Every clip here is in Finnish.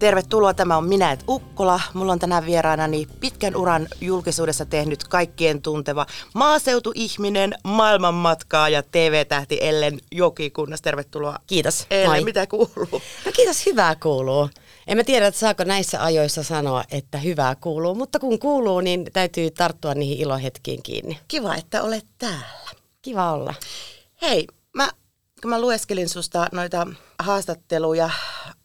Tervetuloa, tämä on minä, et Ukkola. Mulla on tänään vieraanani pitkän uran julkisuudessa tehnyt kaikkien tunteva maaseutuihminen, maailmanmatkaa ja TV-tähti Ellen Jokikunnas. Tervetuloa. Kiitos. Ellen, Moi. mitä kuuluu? No kiitos, hyvää kuuluu. En mä tiedä, että saako näissä ajoissa sanoa, että hyvää kuuluu, mutta kun kuuluu, niin täytyy tarttua niihin ilohetkiin kiinni. Kiva, että olet täällä. Kiva olla. Hei, mä, kun mä lueskelin susta noita haastatteluja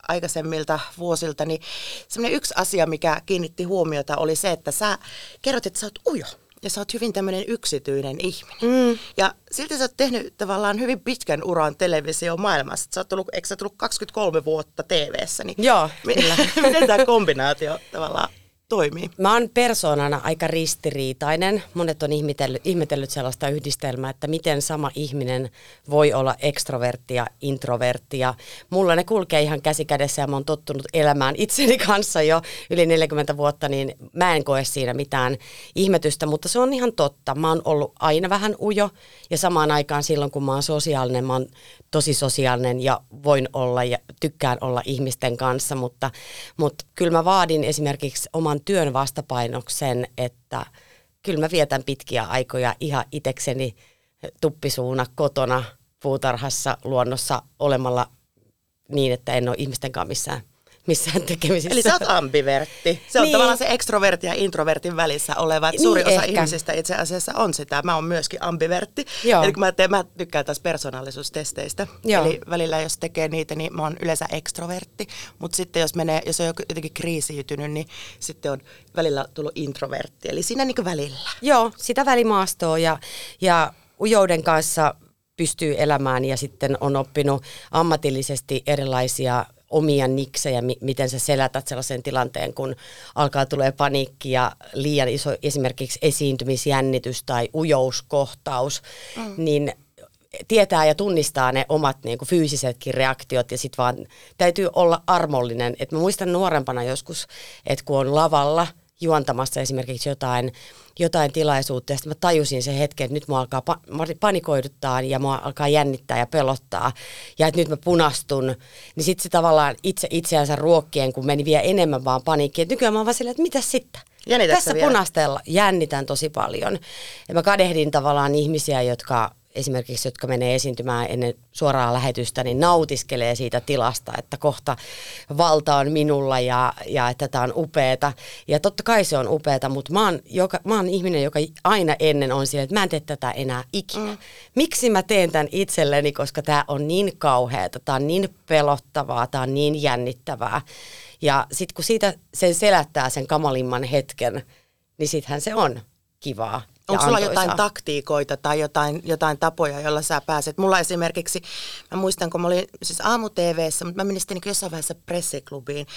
aikaisemmilta vuosilta, niin semmoinen yksi asia, mikä kiinnitti huomiota, oli se, että sä kerrot, että sä oot ujo. Ja sä oot hyvin tämmöinen yksityinen ihminen. Mm. Ja silti sä oot tehnyt tavallaan hyvin pitkän uran televisiomaailmassa. Sä oot tullut, eikö sä tullut 23 vuotta TV-ssä? Niin Joo, kyllä. Miten tämä kombinaatio tavallaan toimii? Mä oon persoonana aika ristiriitainen. Monet on ihmetellyt, ihmetellyt sellaista yhdistelmää, että miten sama ihminen voi olla ekstrovertti ja introvertti. Ja mulla ne kulkee ihan käsi kädessä ja mä oon tottunut elämään itseni kanssa jo yli 40 vuotta, niin mä en koe siinä mitään ihmetystä, mutta se on ihan totta. Mä oon ollut aina vähän ujo ja samaan aikaan silloin, kun mä oon sosiaalinen, mä oon tosi sosiaalinen ja voin olla ja tykkään olla ihmisten kanssa, mutta, mutta kyllä mä vaadin esimerkiksi oman työn vastapainoksen, että kyllä mä vietän pitkiä aikoja ihan itekseni tuppisuuna kotona puutarhassa luonnossa olemalla niin, että en ole ihmisten kanssa missään, missään tekemisissä. Eli sä oot ambivertti. Se on Niin. tavallaan se ekstrovertin ja introvertin välissä oleva. Että Niin, suuri osa ehkä. ihmisistä itse asiassa on sitä. Mä oon myöskin ambivertti. Joo. Eli kun mä, teen, mä tykkään taas persoonallisuustesteistä. Joo. Eli välillä jos tekee niitä, niin mä oon yleensä ekstrovertti. Mutta sitten jos, menee, jos on jotenkin kriisiytynyt, niin sitten on välillä tullut introvertti. Eli siinä niin välillä. Joo, sitä välimaastoa ja, ja ujouden kanssa pystyy elämään ja sitten on oppinut ammatillisesti erilaisia omia niksejä, mi- miten sä selätät sellaisen tilanteen, kun alkaa tulee paniikki ja liian iso esimerkiksi esiintymisjännitys tai ujouskohtaus, mm. niin tietää ja tunnistaa ne omat niin kuin fyysisetkin reaktiot ja sitten vaan täytyy olla armollinen. Et mä muistan nuorempana joskus, että kun on lavalla juontamassa esimerkiksi jotain, jotain tilaisuutta ja sitten mä tajusin sen hetken, että nyt mua alkaa pa- panikoiduttaa ja mua alkaa jännittää ja pelottaa ja että nyt mä punastun, niin sitten se tavallaan itse itseänsä ruokkien, kun meni vielä enemmän vaan paniikkiin, että nykyään mä oon vaan silleen, että mitä sitten? Jännitätkö Tässä vielä? punastella jännitän tosi paljon. Ja mä kadehdin tavallaan ihmisiä, jotka esimerkiksi, jotka menee esiintymään ennen suoraa lähetystä, niin nautiskelee siitä tilasta, että kohta valta on minulla ja, ja että tämä on upeeta. Ja totta kai se on upeeta, mutta mä oon, joka, mä oon ihminen, joka aina ennen on siellä, että mä en tee tätä enää ikinä. Mm. Miksi mä teen tämän itselleni, koska tämä on niin kauheata, tämä on niin pelottavaa, tämä on niin jännittävää. Ja sitten kun siitä sen selättää sen kamalimman hetken, niin sittenhän se on kivaa. Onko sulla antoisaa. jotain taktiikoita tai jotain, jotain tapoja, joilla sä pääset? Mulla esimerkiksi, mä muistan, kun mä olin siis aamu TV:ssä, mutta mä menin sitten niin jossain vaiheessa pressiklubiin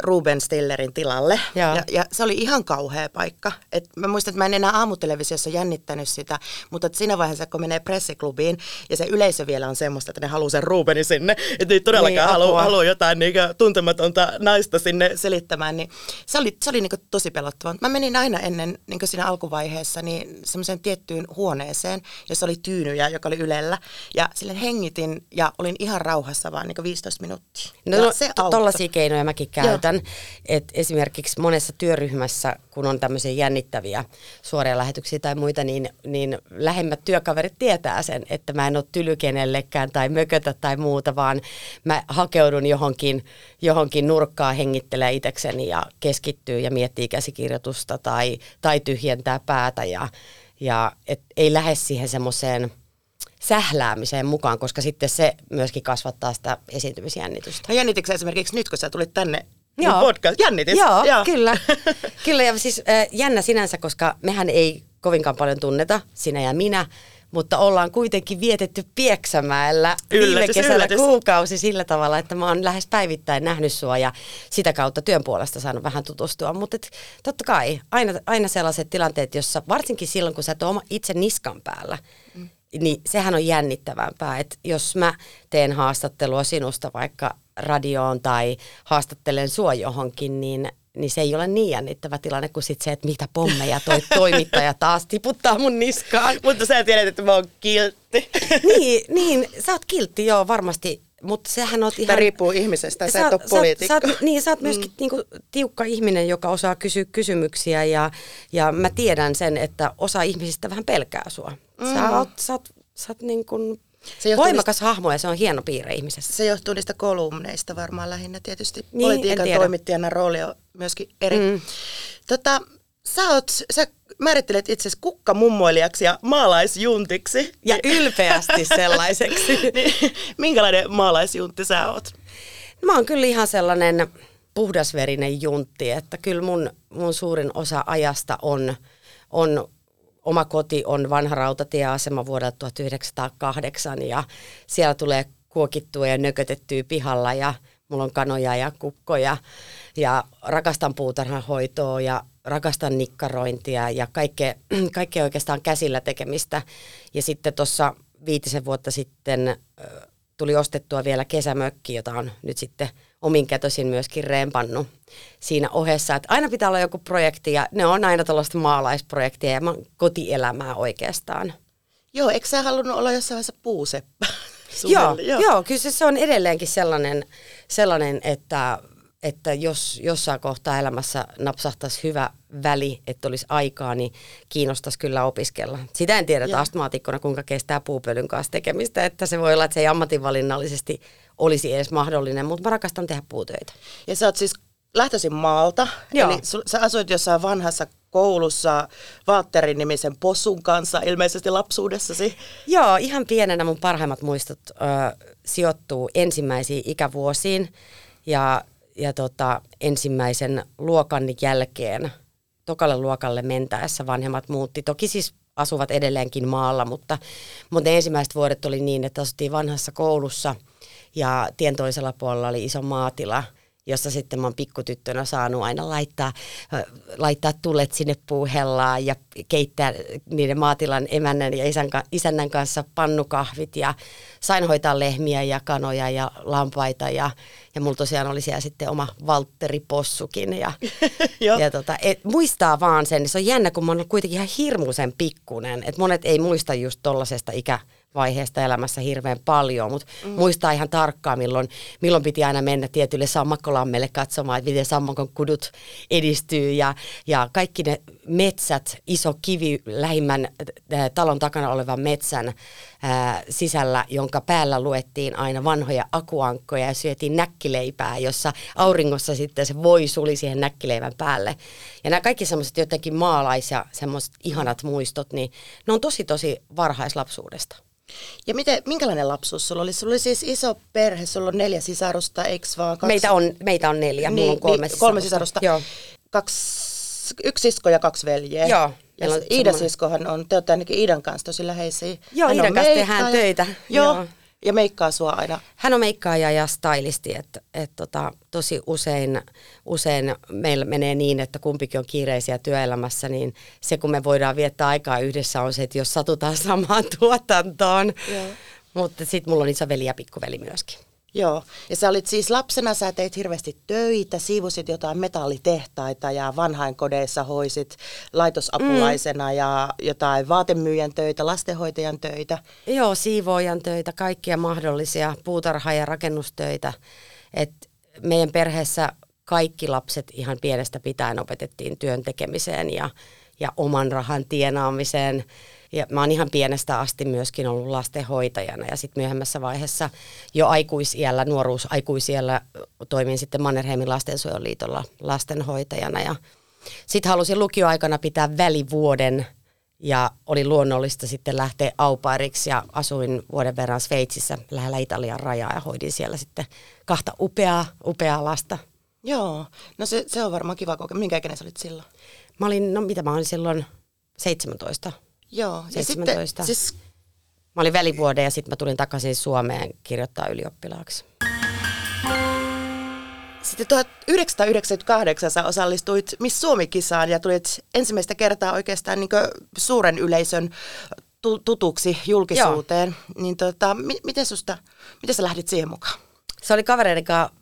Ruben Stillerin tilalle. Joo. Ja, ja, se oli ihan kauhea paikka. Et mä muistan, että mä en enää aamutelevisiossa jännittänyt sitä, mutta siinä vaiheessa, kun menee pressiklubiin ja se yleisö vielä on semmoista, että ne haluaa sen Rubenin sinne, että ei todellakaan Niin, halua, apua. halua jotain niin tuntematonta naista sinne selittämään, niin se oli, se oli niin tosi pelottavaa. Mä menin aina ennen niin siinä alkuvaiheessa niin semmoiseen tiettyyn huoneeseen, jossa oli tyynyjä, joka oli ylellä. Ja sille hengitin ja olin ihan rauhassa vaan niin 15 minuuttia. No, ja no se to- tollaisia keinoja mäkin käytän. Et esimerkiksi monessa työryhmässä, kun on tämmöisiä jännittäviä suoria lähetyksiä tai muita, niin, niin lähemmät työkaverit tietää sen, että mä en ole tyly kenellekään tai mökötä tai muuta, vaan mä hakeudun johonkin, johonkin nurkkaan, hengittelee itekseni ja keskittyy ja miettii käsikirjoitusta tai, tai tyhjentää päätä ja, ja et ei lähde siihen semmoiseen sähläämiseen mukaan, koska sitten se myöskin kasvattaa sitä esiintymisjännitystä. No jännitikö esimerkiksi nyt, kun sä tulit tänne Joo. mun podcast? Jännitis? Joo, Joo. kyllä. kyllä ja siis äh, jännä sinänsä, koska mehän ei kovinkaan paljon tunneta, sinä ja minä, mutta ollaan kuitenkin vietetty Pieksämäellä viime Yllätys, kesällä yllätys. kuukausi sillä tavalla, että mä oon lähes päivittäin nähnyt sua ja sitä kautta työn puolesta saanut vähän tutustua. Mutta totta kai aina, aina sellaiset tilanteet, jossa varsinkin silloin, kun sä et oma itse niskan päällä, mm. niin sehän on jännittävämpää. Että jos mä teen haastattelua sinusta vaikka radioon tai haastattelen sua johonkin, niin niin se ei ole niin jännittävä tilanne kuin sit se, että mitä pommeja toi toimittaja taas tiputtaa mun niskaan. Mutta sä tiedät, että mä oon kiltti. niin, niin, sä oot kiltti, joo, varmasti. Mutta sehän on ihan... Tämä riippuu ihmisestä, sä, sä et ole poliitikko. Sä, sä, niin, sä oot myöskin mm. niinku, tiukka ihminen, joka osaa kysyä kysymyksiä ja, ja mä tiedän sen, että osa ihmisistä vähän pelkää sua. Mm. Sä oot, sä oot, sä oot niin kuin se voimakas niistä, hahmo ja se on hieno piirre ihmisessä. Se johtuu niistä kolumneista varmaan lähinnä tietysti. Niin, Politiikan toimittajana rooli on myöskin eri. Mm. Tota, sä, oot, sä määrittelet itsesi kukkamummoilijaksi ja maalaisjuntiksi. Ja ylpeästi sellaiseksi. niin, minkälainen maalaisjuntti sä oot? Mä oon kyllä ihan sellainen puhdasverinen juntti, että kyllä mun, mun suurin osa ajasta on, on oma koti on vanha rautatieasema vuodelta 1908 ja siellä tulee kuokittua ja nökötettyä pihalla ja mulla on kanoja ja kukkoja ja rakastan puutarhanhoitoa ja rakastan nikkarointia ja kaikkea, kaikkea oikeastaan käsillä tekemistä. Ja sitten tuossa viitisen vuotta sitten tuli ostettua vielä kesämökki, jota on nyt sitten omin kätösin myöskin rempannut siinä ohessa. Että aina pitää olla joku projekti ja ne on aina tällaista maalaisprojektia ja kotielämää oikeastaan. Joo, eikö sä halunnut olla jossain vaiheessa puuseppä? joo, joo. joo, kyllä se, se on edelleenkin sellainen, sellainen että, että jos jossain kohtaa elämässä napsahtaisi hyvä väli, että olisi aikaa, niin kiinnostaisi kyllä opiskella. Sitä en tiedä astmaatikkona, kuinka kestää puupölyn kanssa tekemistä, että se voi olla, että se ei ammatinvalinnallisesti olisi edes mahdollinen, mutta mä rakastan tehdä puutöitä. Ja sä oot siis lähtöisin maalta, Joo. eli sä asuit jossain vanhassa koulussa Valtterin nimisen possun kanssa ilmeisesti lapsuudessasi. Joo, ihan pienenä mun parhaimmat muistot ö, sijoittuu ensimmäisiin ikävuosiin ja, ja tota, ensimmäisen luokan jälkeen tokalle luokalle mentäessä vanhemmat muutti. Toki siis asuvat edelleenkin maalla, mutta, mutta ne ensimmäiset vuodet oli niin, että asuttiin vanhassa koulussa ja tien toisella puolella oli iso maatila – jossa sitten mä oon pikkutyttönä saanut aina laittaa, laittaa tulet sinne puuhellaan ja keittää niiden maatilan emännän ja isän, isännän kanssa pannukahvit ja sain hoitaa lehmiä ja kanoja ja lampaita ja, ja mulla tosiaan oli siellä sitten oma Valtteri Possukin ja, ja tota, et, muistaa vaan sen, se on jännä kun mä oon kuitenkin ihan hirmuisen pikkunen, että monet ei muista just tollasesta ikä vaiheesta elämässä hirveän paljon, mutta mm. muistaa ihan tarkkaan, milloin, milloin piti aina mennä tietylle sammakkolammelle katsomaan, että miten sammakon kudut edistyy ja, ja kaikki ne metsät, iso kivi lähimmän äh, talon takana olevan metsän ää, sisällä, jonka päällä luettiin aina vanhoja akuankkoja ja syötiin näkkileipää, jossa auringossa sitten se voi suli siihen näkkileivän päälle. Ja nämä kaikki semmoiset jotenkin maalais- ja semmoiset ihanat muistot, niin ne on tosi tosi varhaislapsuudesta. Ja miten, minkälainen lapsuus sulla oli? Sulla oli siis iso perhe, sulla on neljä sisarusta, eikö vaan? Kaksi? Meitä, on, meitä on neljä, niin, mulla on kolme niin, sisarusta. Kolme sisarusta. Joo. Kaksi, yksi sisko ja kaksi veljeä. Joo. Ja Iida semmoinen... siskohan on, te olette ainakin Iidan kanssa tosi läheisiä. Joo, Hän Iidan kanssa tehdään töitä. Joo. Joo. Ja meikkaa sua aina. Hän on meikkaaja ja stylisti, että et tota, tosi usein, usein meillä menee niin, että kumpikin on kiireisiä työelämässä, niin se kun me voidaan viettää aikaa yhdessä on se, että jos satutaan samaan tuotantoon. Mutta sitten mulla on isoveli ja pikkuveli myöskin. Joo, ja sä olit siis lapsena, sä teit hirveästi töitä, siivusit jotain metallitehtaita ja vanhainkodeissa hoisit laitosapulaisena mm. ja jotain vaatemyyjän töitä, lastenhoitajan töitä. Joo, siivoojan töitä, kaikkia mahdollisia puutarha- ja rakennustöitä. Et meidän perheessä kaikki lapset ihan pienestä pitäen opetettiin työn tekemiseen ja, ja oman rahan tienaamiseen ja mä oon ihan pienestä asti myöskin ollut lastenhoitajana ja sitten myöhemmässä vaiheessa jo aikuisiellä, nuoruusaikuisiellä toimin sitten Mannerheimin lastensuojeliitolla lastenhoitajana ja sitten halusin lukioaikana pitää välivuoden ja oli luonnollista sitten lähteä aupairiksi ja asuin vuoden verran Sveitsissä lähellä Italian rajaa ja hoidin siellä sitten kahta upeaa, upeaa lasta. Joo, no se, se on varmaan kiva kokemus. Minkä ikäinen sä olit silloin? Mä olin, no mitä mä olin silloin, 17 Joo, 17. ja sitten siis Mä olin välivuoden ja sitten mä tulin takaisin Suomeen kirjoittaa ylioppilaaksi. Sitten 1998 sä osallistuit Miss Suomi-kisaan ja tulit ensimmäistä kertaa oikeastaan niin suuren yleisön tutuksi julkisuuteen. Joo. Niin tota, mi- miten, susta, miten sä lähdit siihen mukaan? Se oli kavereiden kanssa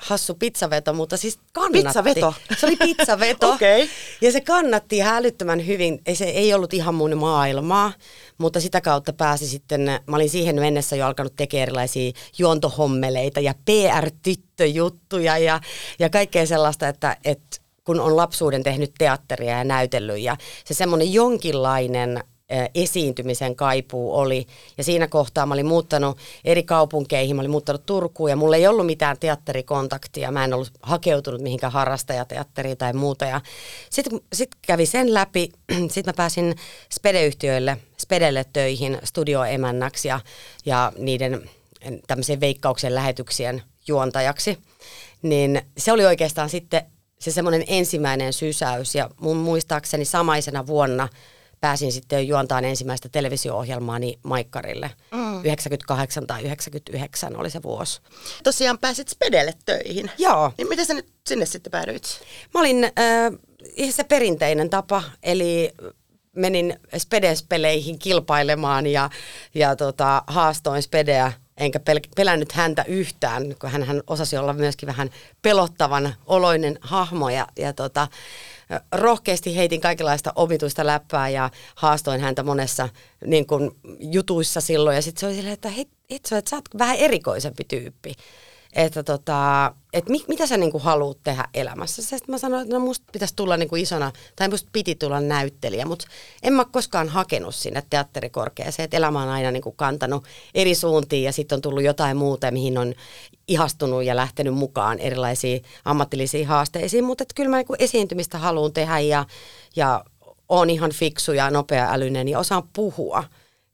hassu pizzaveto, mutta siis kannatti. Pizzaveto? Se oli pizzaveto. okay. Ja se kannatti ihan älyttömän hyvin. Se ei ollut ihan mun maailmaa, mutta sitä kautta pääsi sitten, mä olin siihen mennessä jo alkanut tekemään erilaisia juontohommeleita ja PR-tyttöjuttuja ja, ja kaikkea sellaista, että, että kun on lapsuuden tehnyt teatteria ja näytellyt ja se semmoinen jonkinlainen esiintymisen kaipuu oli. Ja siinä kohtaa mä olin muuttanut eri kaupunkeihin, mä olin muuttanut Turkuun ja mulla ei ollut mitään teatterikontaktia. Mä en ollut hakeutunut mihinkään harrastajateatteriin tai muuta. Ja sitten sit kävi sen läpi, sitten mä pääsin Spede-yhtiöille, Spedelle töihin studioemännäksi ja, ja niiden tämmöisen veikkauksen lähetyksien juontajaksi. Niin se oli oikeastaan sitten se semmoinen ensimmäinen sysäys ja mun muistaakseni samaisena vuonna – pääsin sitten juontaan ensimmäistä televisio-ohjelmaani Maikkarille. Mm. 98 tai 99 oli se vuosi. Tosiaan pääsit Spedelle töihin. Joo. Niin miten sä nyt sinne sitten päädyit? Mä olin äh, ihan se perinteinen tapa, eli menin Spedes-peleihin kilpailemaan ja, ja tota, haastoin Spedeä enkä pel- pelännyt häntä yhtään, kun hän, hän osasi olla myöskin vähän pelottavan oloinen hahmo ja, ja tota, rohkeasti heitin kaikenlaista omituista läppää ja haastoin häntä monessa niin kuin, jutuissa silloin. Ja sitten se oli silleen, että hei, itse, että sä oot vähän erikoisempi tyyppi että tota, et mi, mitä sä niinku haluat tehdä elämässä. Sitten mä sanoin, että no musta pitäisi tulla niinku isona, tai musta piti tulla näyttelijä, mutta en mä koskaan hakenut sinne teatterikorkeaseen. Että elämä on aina niinku kantanut eri suuntiin ja sitten on tullut jotain muuta, mihin on ihastunut ja lähtenyt mukaan erilaisiin ammatillisiin haasteisiin. Mutta kyllä mä niinku esiintymistä haluan tehdä ja, ja on ihan fiksu ja nopea-älyinen ja osaan puhua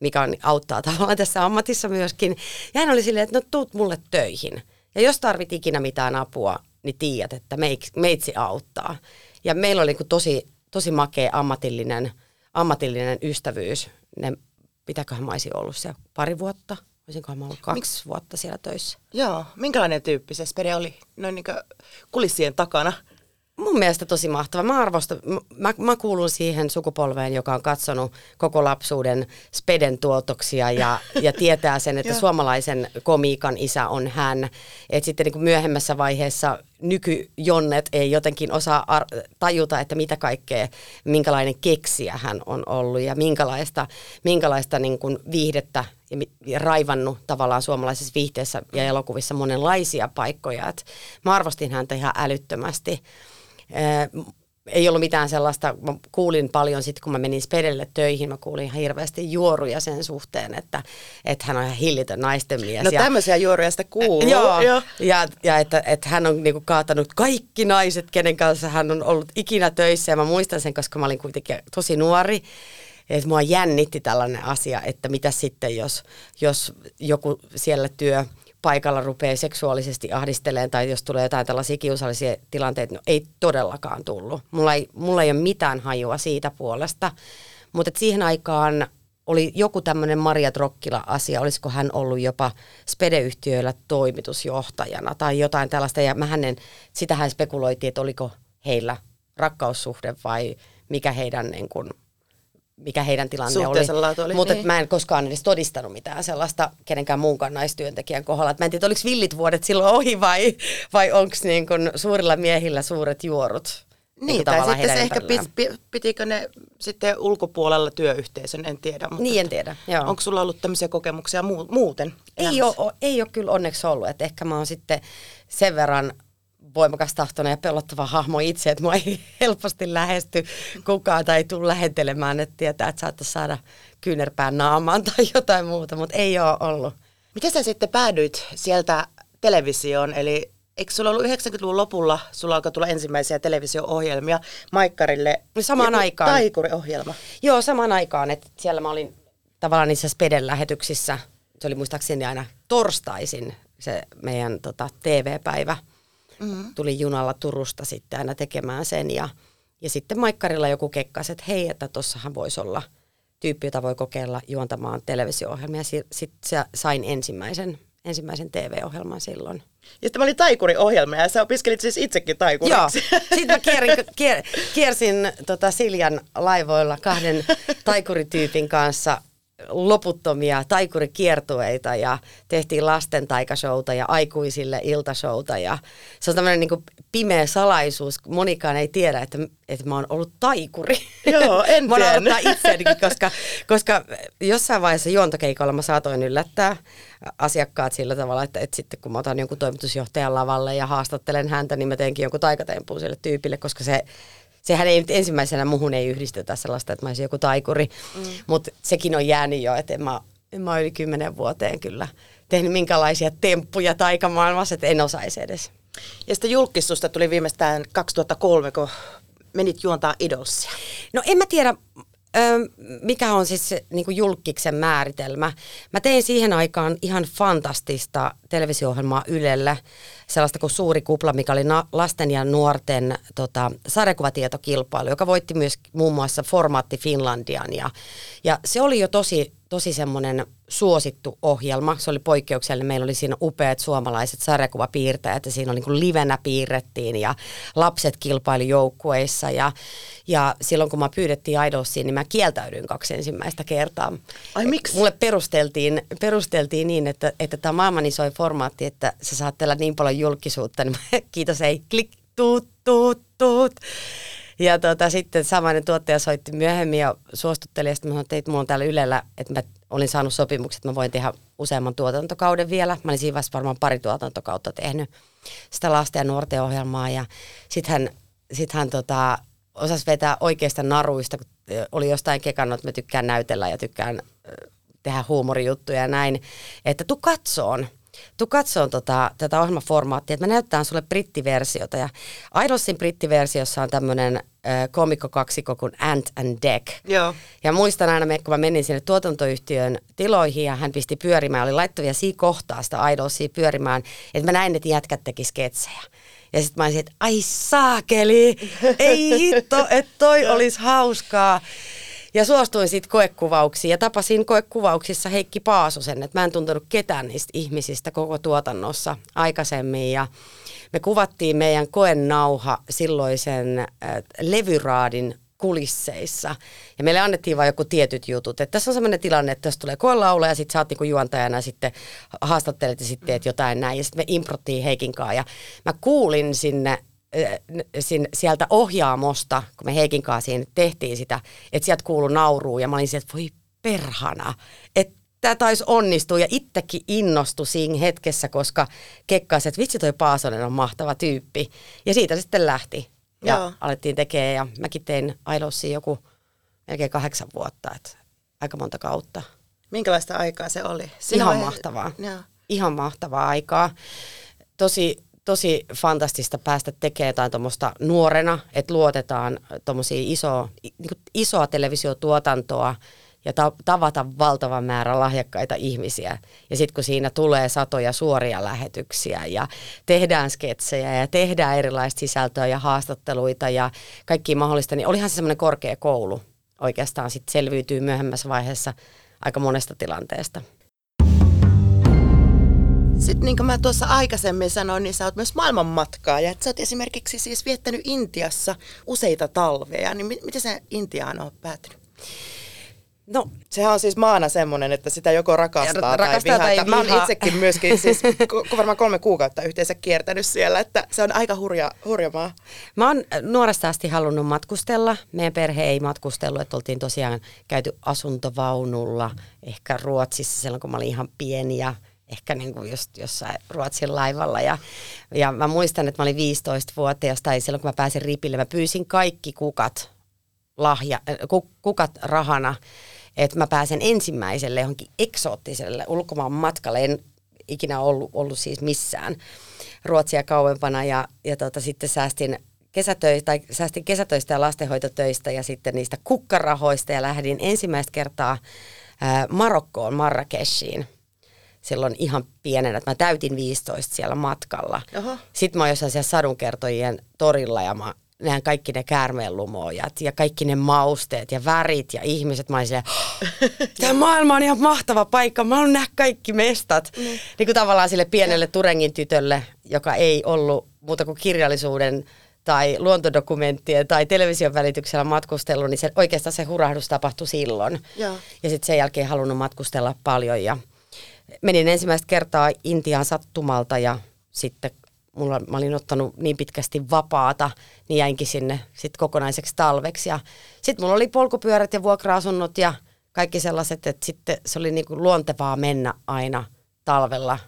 mikä on, auttaa tavallaan tässä ammatissa myöskin. Ja hän oli silleen, että no tuut mulle töihin. Ja jos tarvit ikinä mitään apua, niin tiedät, että meitsi auttaa. Ja meillä oli niin tosi, tosi makea ammatillinen, ammatillinen ystävyys. Ne, mitäköhän mä olisin ollut siellä pari vuotta? Olisinkohan mä ollut kaksi Mik? vuotta siellä töissä. Joo, minkälainen tyyppi se Spede oli noin niin kulissien takana? Mun mielestä tosi mahtava. Mä arvostan, mä, mä kuulun siihen sukupolveen, joka on katsonut koko lapsuuden speden tuotoksia ja, ja tietää sen, että suomalaisen komiikan isä on hän. Et sitten niin kuin myöhemmässä vaiheessa nykyjonnet ei jotenkin osaa ar- tajuta, että mitä kaikkea, minkälainen keksiä hän on ollut ja minkälaista, minkälaista niin kuin viihdettä ja raivannut tavallaan suomalaisessa viihteessä ja elokuvissa monenlaisia paikkoja. Et mä arvostin häntä ihan älyttömästi ei ollut mitään sellaista, mä kuulin paljon sitten, kun mä menin Spedelle töihin, mä kuulin ihan hirveästi juoruja sen suhteen, että, että hän on ihan hillitön naisten mies. No ja, tämmöisiä juoruja sitä kuuluu. Joo, joo. ja, ja että, että hän on niinku kaatanut kaikki naiset, kenen kanssa hän on ollut ikinä töissä, ja mä muistan sen, koska mä olin kuitenkin tosi nuori, että mua jännitti tällainen asia, että mitä sitten, jos, jos joku siellä työ paikalla rupeaa seksuaalisesti ahdisteleen tai jos tulee jotain tällaisia kiusallisia tilanteita, no ei todellakaan tullut. Mulla ei, mulla ei ole mitään hajua siitä puolesta, mutta siihen aikaan oli joku tämmöinen Maria Trokkila-asia, olisiko hän ollut jopa Spede-yhtiöillä toimitusjohtajana tai jotain tällaista, ja mä hänen, sitähän spekuloitiin, että oliko heillä rakkaussuhde vai mikä heidän niin kuin, mikä heidän tilanne oli. oli. Mutta niin. mä en koskaan edes todistanut mitään sellaista kenenkään muunkaan naistyöntekijän kohdalla. Et mä en tiedä, oliko villit vuodet silloin ohi vai, vai onko niin suurilla miehillä suuret juorut. Niin, niin tai sitten se ehkä pit, pitikö ne sitten ulkopuolella työyhteisön, en tiedä. Mutta niin, en tiedä. Onko sulla ollut tämmöisiä kokemuksia muuten? Ei ole, ei ole kyllä onneksi ollut, että ehkä mä oon sitten sen verran voimakas tahtoinen ja pelottava hahmo itse, että mua ei helposti lähesty kukaan tai ei tule lähentelemään, että tietää, että saattaisi saada kyynärpään naamaan tai jotain muuta, mutta ei ole ollut. Miten sä sitten päädyit sieltä televisioon, eli Eikö sulla ollut 90-luvun lopulla, sulla alkoi tulla ensimmäisiä televisio-ohjelmia Maikkarille? Samaan aikaan. Taikuri-ohjelma. Joo, samaan aikaan. Että siellä mä olin tavallaan niissä Speden lähetyksissä. Se oli muistaakseni aina torstaisin se meidän tota, TV-päivä mm-hmm. tuli junalla Turusta sitten aina tekemään sen ja, ja sitten Maikkarilla joku kekkasi, että hei, että tossahan voisi olla tyyppi, jota voi kokeilla juontamaan televisio-ohjelmia. Sitten sain ensimmäisen, ensimmäisen TV-ohjelman silloin. Ja tämä oli taikuriohjelma ja sä opiskelit siis itsekin taikuriksi. Joo, sitten mä kierin, kier, kiersin tota Siljan laivoilla kahden taikurityypin kanssa loputtomia taikurikiertueita ja tehtiin lasten taikashouta ja aikuisille iltashouta ja se on tämmöinen niin pimeä salaisuus. Monikaan ei tiedä, että, että mä oon ollut taikuri. Joo, en Mä oon itseänikin, koska, koska jossain vaiheessa juontokeikolla mä saatoin yllättää asiakkaat sillä tavalla, että, että sitten kun mä otan jonkun toimitusjohtajan lavalle ja haastattelen häntä, niin mä teenkin jonkun taikatempun sille tyypille, koska se sehän ei nyt ensimmäisenä muhun ei yhdistetä sellaista, että mä olisin joku taikuri, mm. mutta sekin on jäänyt jo, että en mä, en mä yli kymmenen vuoteen kyllä tehnyt minkälaisia temppuja taikamaailmassa, että en osaisi edes. Ja sitten julkistusta tuli viimeistään 2003, kun menit juontaa Idolsia. No en mä tiedä, mikä on siis niin julkiksen määritelmä. Mä tein siihen aikaan ihan fantastista televisio-ohjelmaa Ylellä, sellaista kuin Suuri kupla, mikä oli na- lasten ja nuorten tota, sarjakuvatietokilpailu, joka voitti myös muun muassa Formaatti Finlandian. Ja, ja se oli jo tosi tosi semmoinen suosittu ohjelma. Se oli poikkeuksellinen. Meillä oli siinä upeat suomalaiset sarjakuvapiirtäjät ja siinä oli niin livenä piirrettiin ja lapset kilpaili joukkueissa. Ja, ja silloin kun mä pyydettiin Idolsiin, niin mä kieltäydyin kaksi ensimmäistä kertaa. Ai miksi? Mulle perusteltiin, perusteltiin niin, että, että tämä maailman isoin formaatti, että sä saat tällä niin paljon julkisuutta, niin mä, kiitos ei, klik, tuut, tuut, tuut. Ja tota, sitten samainen tuottaja soitti myöhemmin ja suostutteli, ja sitten mä sanoin, että mulla on täällä Ylellä, että mä olin saanut sopimukset, että mä voin tehdä useamman tuotantokauden vielä. Mä olin siinä vaiheessa varmaan pari tuotantokautta tehnyt sitä lasten ja nuorten ohjelmaa, ja sitten hän, sit hän tota, osasi vetää oikeista naruista, kun oli jostain kekannut, että mä tykkään näytellä ja tykkään tehdä huumorijuttuja ja näin, että tu katsoon tuu katsoon tota, tätä ohjelmaformaattia, että mä näyttään sulle brittiversiota. Ja Idolsin brittiversiossa on tämmöinen äh, komikko-kaksikko kuin Ant and Deck. Joo. Ja muistan aina, kun mä menin sinne tuotantoyhtiön tiloihin ja hän pisti pyörimään, oli laittavia siinä kohtaa sitä Idolsia pyörimään, että mä näin, että jätkät teki sketsejä. Ja sitten mä olisin, että ai saakeli, ei hitto, että toi olisi hauskaa. Ja suostuin sitten koekuvauksiin ja tapasin koekuvauksissa Heikki Paasosen, että mä en tuntenut ketään niistä ihmisistä koko tuotannossa aikaisemmin ja me kuvattiin meidän koenauha silloisen äh, levyraadin kulisseissa. Ja meille annettiin vain joku tietyt jutut. Että tässä on sellainen tilanne, että tässä tulee koelaula ja sitten sä oot niinku juontajana sitten haastattelet ja sitten teet jotain näin. Ja sitten me improttiin Heikinkaan ja mä kuulin sinne sieltä ohjaamosta, kun me Heikin kanssa siinä tehtiin sitä, että sieltä kuului nauruu ja mä olin sieltä, että voi perhana, että tämä taisi onnistua ja itsekin innostui siinä hetkessä, koska kekkasi, että vitsi toi Paasonen on mahtava tyyppi. Ja siitä sitten lähti ja Joo. alettiin tekemään ja mäkin tein Idolsia joku melkein kahdeksan vuotta, että aika monta kautta. Minkälaista aikaa se oli? Siinä Ihan vai... mahtavaa. Joo. Ihan mahtavaa aikaa. Tosi tosi fantastista päästä tekemään jotain tuommoista nuorena, että luotetaan tuommoisia iso, niin isoa televisiotuotantoa ja ta- tavata valtavan määrä lahjakkaita ihmisiä. Ja sitten kun siinä tulee satoja suoria lähetyksiä ja tehdään sketsejä ja tehdään erilaista sisältöä ja haastatteluita ja kaikki mahdollista, niin olihan se semmoinen korkea koulu oikeastaan sitten selviytyy myöhemmässä vaiheessa aika monesta tilanteesta. Sitten niin kuin mä tuossa aikaisemmin sanoin, niin sä oot myös maailmanmatkaa ja sä oot esimerkiksi siis viettänyt Intiassa useita talveja, niin miten se Intiaan on päätynyt? No, sehän on siis maana semmoinen, että sitä joko rakastaa, rakastaa tai vihaa. Tai vihaa. Mä oon itsekin myöskin siis varmaan kolme kuukautta yhteensä kiertänyt siellä, että se on aika hurja, hurja maa. Mä oon nuoresta asti halunnut matkustella. Meidän perhe ei matkustellut, että oltiin tosiaan käyty asuntovaunulla ehkä Ruotsissa silloin, kun mä olin ihan pieni ja ehkä niin kuin just jossain Ruotsin laivalla. Ja, ja mä muistan, että mä olin 15-vuotias tai silloin kun mä pääsin ripille, mä pyysin kaikki kukat, lahja, äh, kukat rahana, että mä pääsen ensimmäiselle johonkin eksoottiselle ulkomaan matkalle. En ikinä ollut, ollut siis missään Ruotsia kauempana ja, ja tota, sitten säästin kesätöistä, tai säästin kesätöistä ja lastenhoitotöistä ja sitten niistä kukkarahoista ja lähdin ensimmäistä kertaa ää, äh, Marokkoon, Marrakeshiin – silloin ihan pienenä, että mä täytin 15 siellä matkalla. Oho. Sitten mä oon jossain siellä sadunkertojien torilla ja mä näen kaikki ne käärmeenlumoojat ja kaikki ne mausteet ja värit ja ihmiset. Mä olin silleen, tämä maailma on ihan mahtava paikka, mä haluan nähdä kaikki mestat. Mm. Niin kuin tavallaan sille pienelle Turengin tytölle, joka ei ollut muuta kuin kirjallisuuden tai luontodokumenttien tai television välityksellä matkustellut, niin se, oikeastaan se hurahdus tapahtui silloin. Ja, ja sitten sen jälkeen halunnut matkustella paljon ja menin ensimmäistä kertaa Intiaan sattumalta ja sitten mulla, mä olin ottanut niin pitkästi vapaata, niin jäinkin sinne sit kokonaiseksi talveksi. Sitten mulla oli polkupyörät ja vuokra-asunnot ja kaikki sellaiset, että sitten se oli niinku luontevaa mennä aina talvella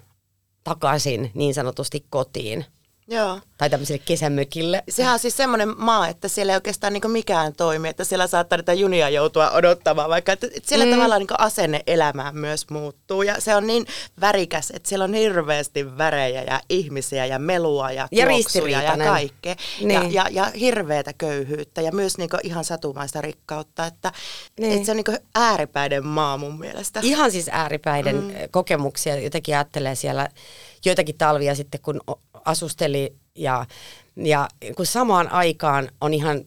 takaisin niin sanotusti kotiin. Joo. Tai tämmöiselle kesämökille. Sehän on siis semmoinen maa, että siellä ei oikeastaan niin mikään toimi, että siellä saattaa niitä junia joutua odottamaan, vaikka että siellä mm. tavallaan niin asenne elämään myös muuttuu. Ja se on niin värikäs, että siellä on hirveästi värejä ja ihmisiä ja melua ja, ja tuoksuja ja kaikkea. Niin. Ja, ja, ja hirveätä köyhyyttä ja myös niin ihan satumaista rikkautta. Että, niin. että se on niin ääripäiden maa mun mielestä. Ihan siis ääripäiden mm. kokemuksia. Jotenkin ajattelee siellä joitakin talvia sitten, kun asusteli ja, ja kun samaan aikaan on ihan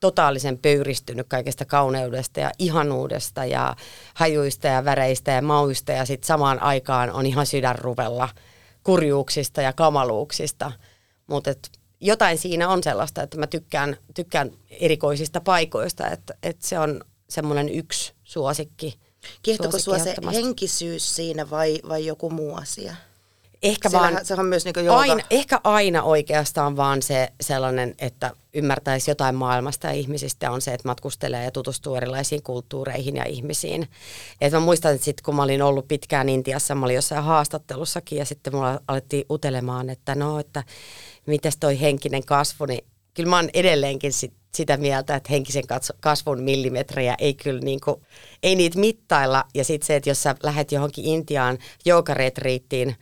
totaalisen pöyristynyt kaikesta kauneudesta ja ihanuudesta ja hajuista ja väreistä ja mauista ja sitten samaan aikaan on ihan sydänruvella kurjuuksista ja kamaluuksista. Mutta jotain siinä on sellaista, että mä tykkään, tykkään erikoisista paikoista, että, että se on semmoinen yksi suosikki. Kiehtoko sua se henkisyys siinä vai, vai joku muu asia? Ehkä, vaan, se on myös niin aina, ehkä aina oikeastaan vaan se sellainen, että ymmärtäisi jotain maailmasta ja ihmisistä on se, että matkustelee ja tutustuu erilaisiin kulttuureihin ja ihmisiin. Et mä muistan, että sit, kun mä olin ollut pitkään Intiassa, mä olin jossain haastattelussakin ja sitten mulla alettiin utelemaan, että no, että mitäs toi henkinen kasvu, niin kyllä mä oon edelleenkin sit, sitä mieltä, että henkisen kasvun millimetrejä ei kyllä niinku, ei niitä mittailla. Ja sitten se, että jos sä lähdet johonkin Intiaan joukaretriittiin,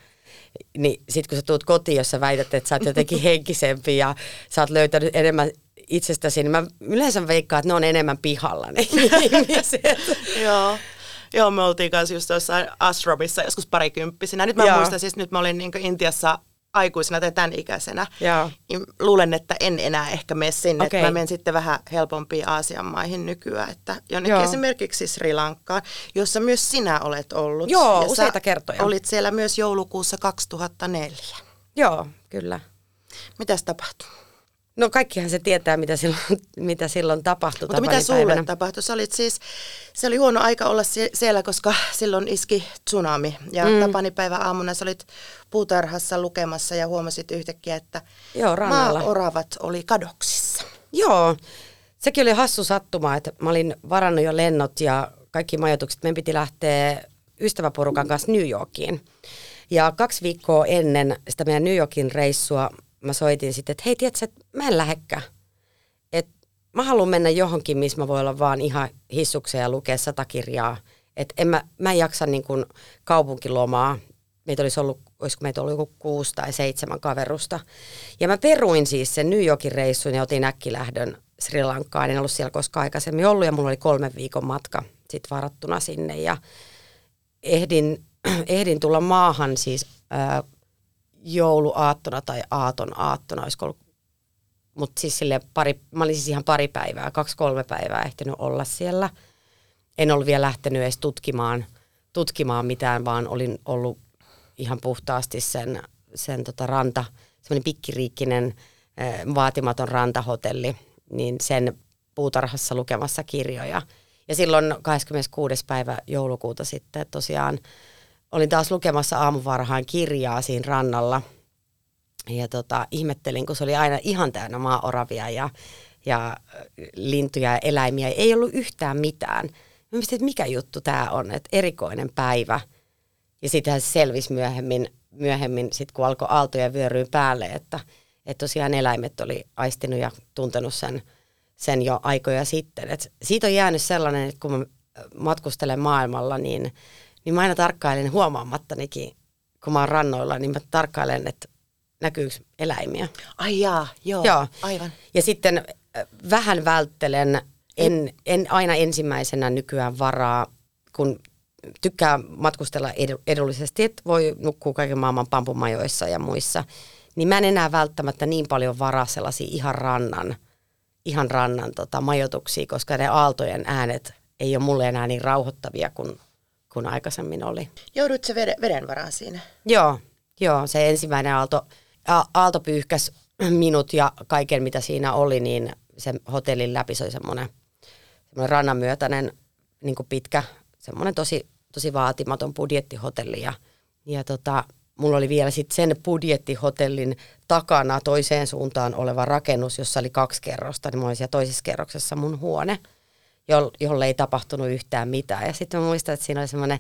niin sitten kun sä tuut kotiin, jos sä väität, että sä oot jotenkin henkisempi ja sä oot löytänyt enemmän itsestäsi, niin mä yleensä veikkaan, että ne on enemmän pihalla ne ihmiset. Joo. Joo, me oltiin kanssa just jossain Asrobissa joskus parikymppisinä. Nyt mä Joo. muistan, siis nyt mä olin niin Intiassa aikuisena tai tämän ikäisenä. Joo. Niin luulen, että en enää ehkä mene sinne. Okay. Että mä menen sitten vähän helpompiin Aasian maihin nykyään. Että jonnekin Joo. esimerkiksi Sri Lankaan, jossa myös sinä olet ollut. Joo, ja useita kertoja. olit siellä myös joulukuussa 2004. Joo, kyllä. Mitäs tapahtui? No kaikkihan se tietää, mitä silloin, mitä silloin tapahtui. Mutta mitä sulle tapahtui? Sä olit siis, se oli huono aika olla siellä, koska silloin iski tsunami. Ja mm. tapanipäivä aamuna sä olit puutarhassa lukemassa ja huomasit yhtäkkiä, että Joo, maa-oravat oli kadoksissa. Joo, sekin oli hassu sattuma, että mä olin varannut jo lennot ja kaikki majoitukset. Meidän piti lähteä ystäväporukan kanssa New Yorkiin. Ja kaksi viikkoa ennen sitä meidän New Yorkin reissua mä soitin sitten, että hei, tiedätkö, että mä en lähekkä. että mä haluan mennä johonkin, missä mä voin olla vaan ihan hissuksen ja lukea sata kirjaa. Että en mä, mä en jaksa niin kuin kaupunkilomaa. Meitä olisi ollut, olisiko meitä ollut joku kuusi tai seitsemän kaverusta. Ja mä peruin siis sen New Yorkin reissun ja otin äkkilähdön Sri Lankaan. En ollut siellä koskaan aikaisemmin ollut ja mulla oli kolmen viikon matka sit varattuna sinne. Ja ehdin, ehdin tulla maahan siis ää, jouluaattona tai aaton aattona, olisiko ollut mutta siis sille pari, mä olin siis ihan pari päivää, kaksi-kolme päivää ehtinyt olla siellä. En ollut vielä lähtenyt edes tutkimaan, tutkimaan mitään, vaan olin ollut ihan puhtaasti sen, sen tota ranta, semmoinen pikkiriikkinen vaatimaton rantahotelli, niin sen puutarhassa lukemassa kirjoja. Ja silloin 26. päivä joulukuuta sitten tosiaan olin taas lukemassa aamuvarhaan kirjaa siinä rannalla. Ja tota, ihmettelin, kun se oli aina ihan täynnä maaoravia ja, ja lintuja ja eläimiä. Ei ollut yhtään mitään. Mä mietin, että mikä juttu tämä on, että erikoinen päivä. Ja se selvisi myöhemmin, myöhemmin sit kun alkoi aaltoja vyöryä päälle, että, että tosiaan eläimet oli aistinut ja tuntenut sen, sen jo aikoja sitten. Et siitä on jäänyt sellainen, että kun mä matkustelen maailmalla, niin niin mä aina tarkkailen huomaamattanikin, kun mä oon rannoilla, niin mä tarkkailen, että näkyykö eläimiä. Ai jaa, joo, joo. aivan. Ja sitten äh, vähän välttelen, en, en aina ensimmäisenä nykyään varaa, kun tykkää matkustella edullisesti, että voi nukkua kaiken maailman pampumajoissa ja muissa, niin mä en enää välttämättä niin paljon varaa sellaisia ihan rannan ihan rannan tota, majoituksia, koska ne aaltojen äänet ei ole mulle enää niin rauhoittavia kuin, kuin aikaisemmin oli. Joudut se veden, veden varaan siinä? Joo, joo, se ensimmäinen aalto, aalto pyyhkäs minut ja kaiken mitä siinä oli, niin sen hotellin läpi se oli semmoinen, semmoinen rannanmyötäinen niin pitkä, semmoinen tosi, tosi vaatimaton budjettihotelli ja, ja tota, mulla oli vielä sitten sen budjettihotellin takana toiseen suuntaan oleva rakennus, jossa oli kaksi kerrosta, niin mulla oli siellä toisessa kerroksessa mun huone, jolle ei tapahtunut yhtään mitään. Ja sitten mä muistan, että siinä oli semmoinen,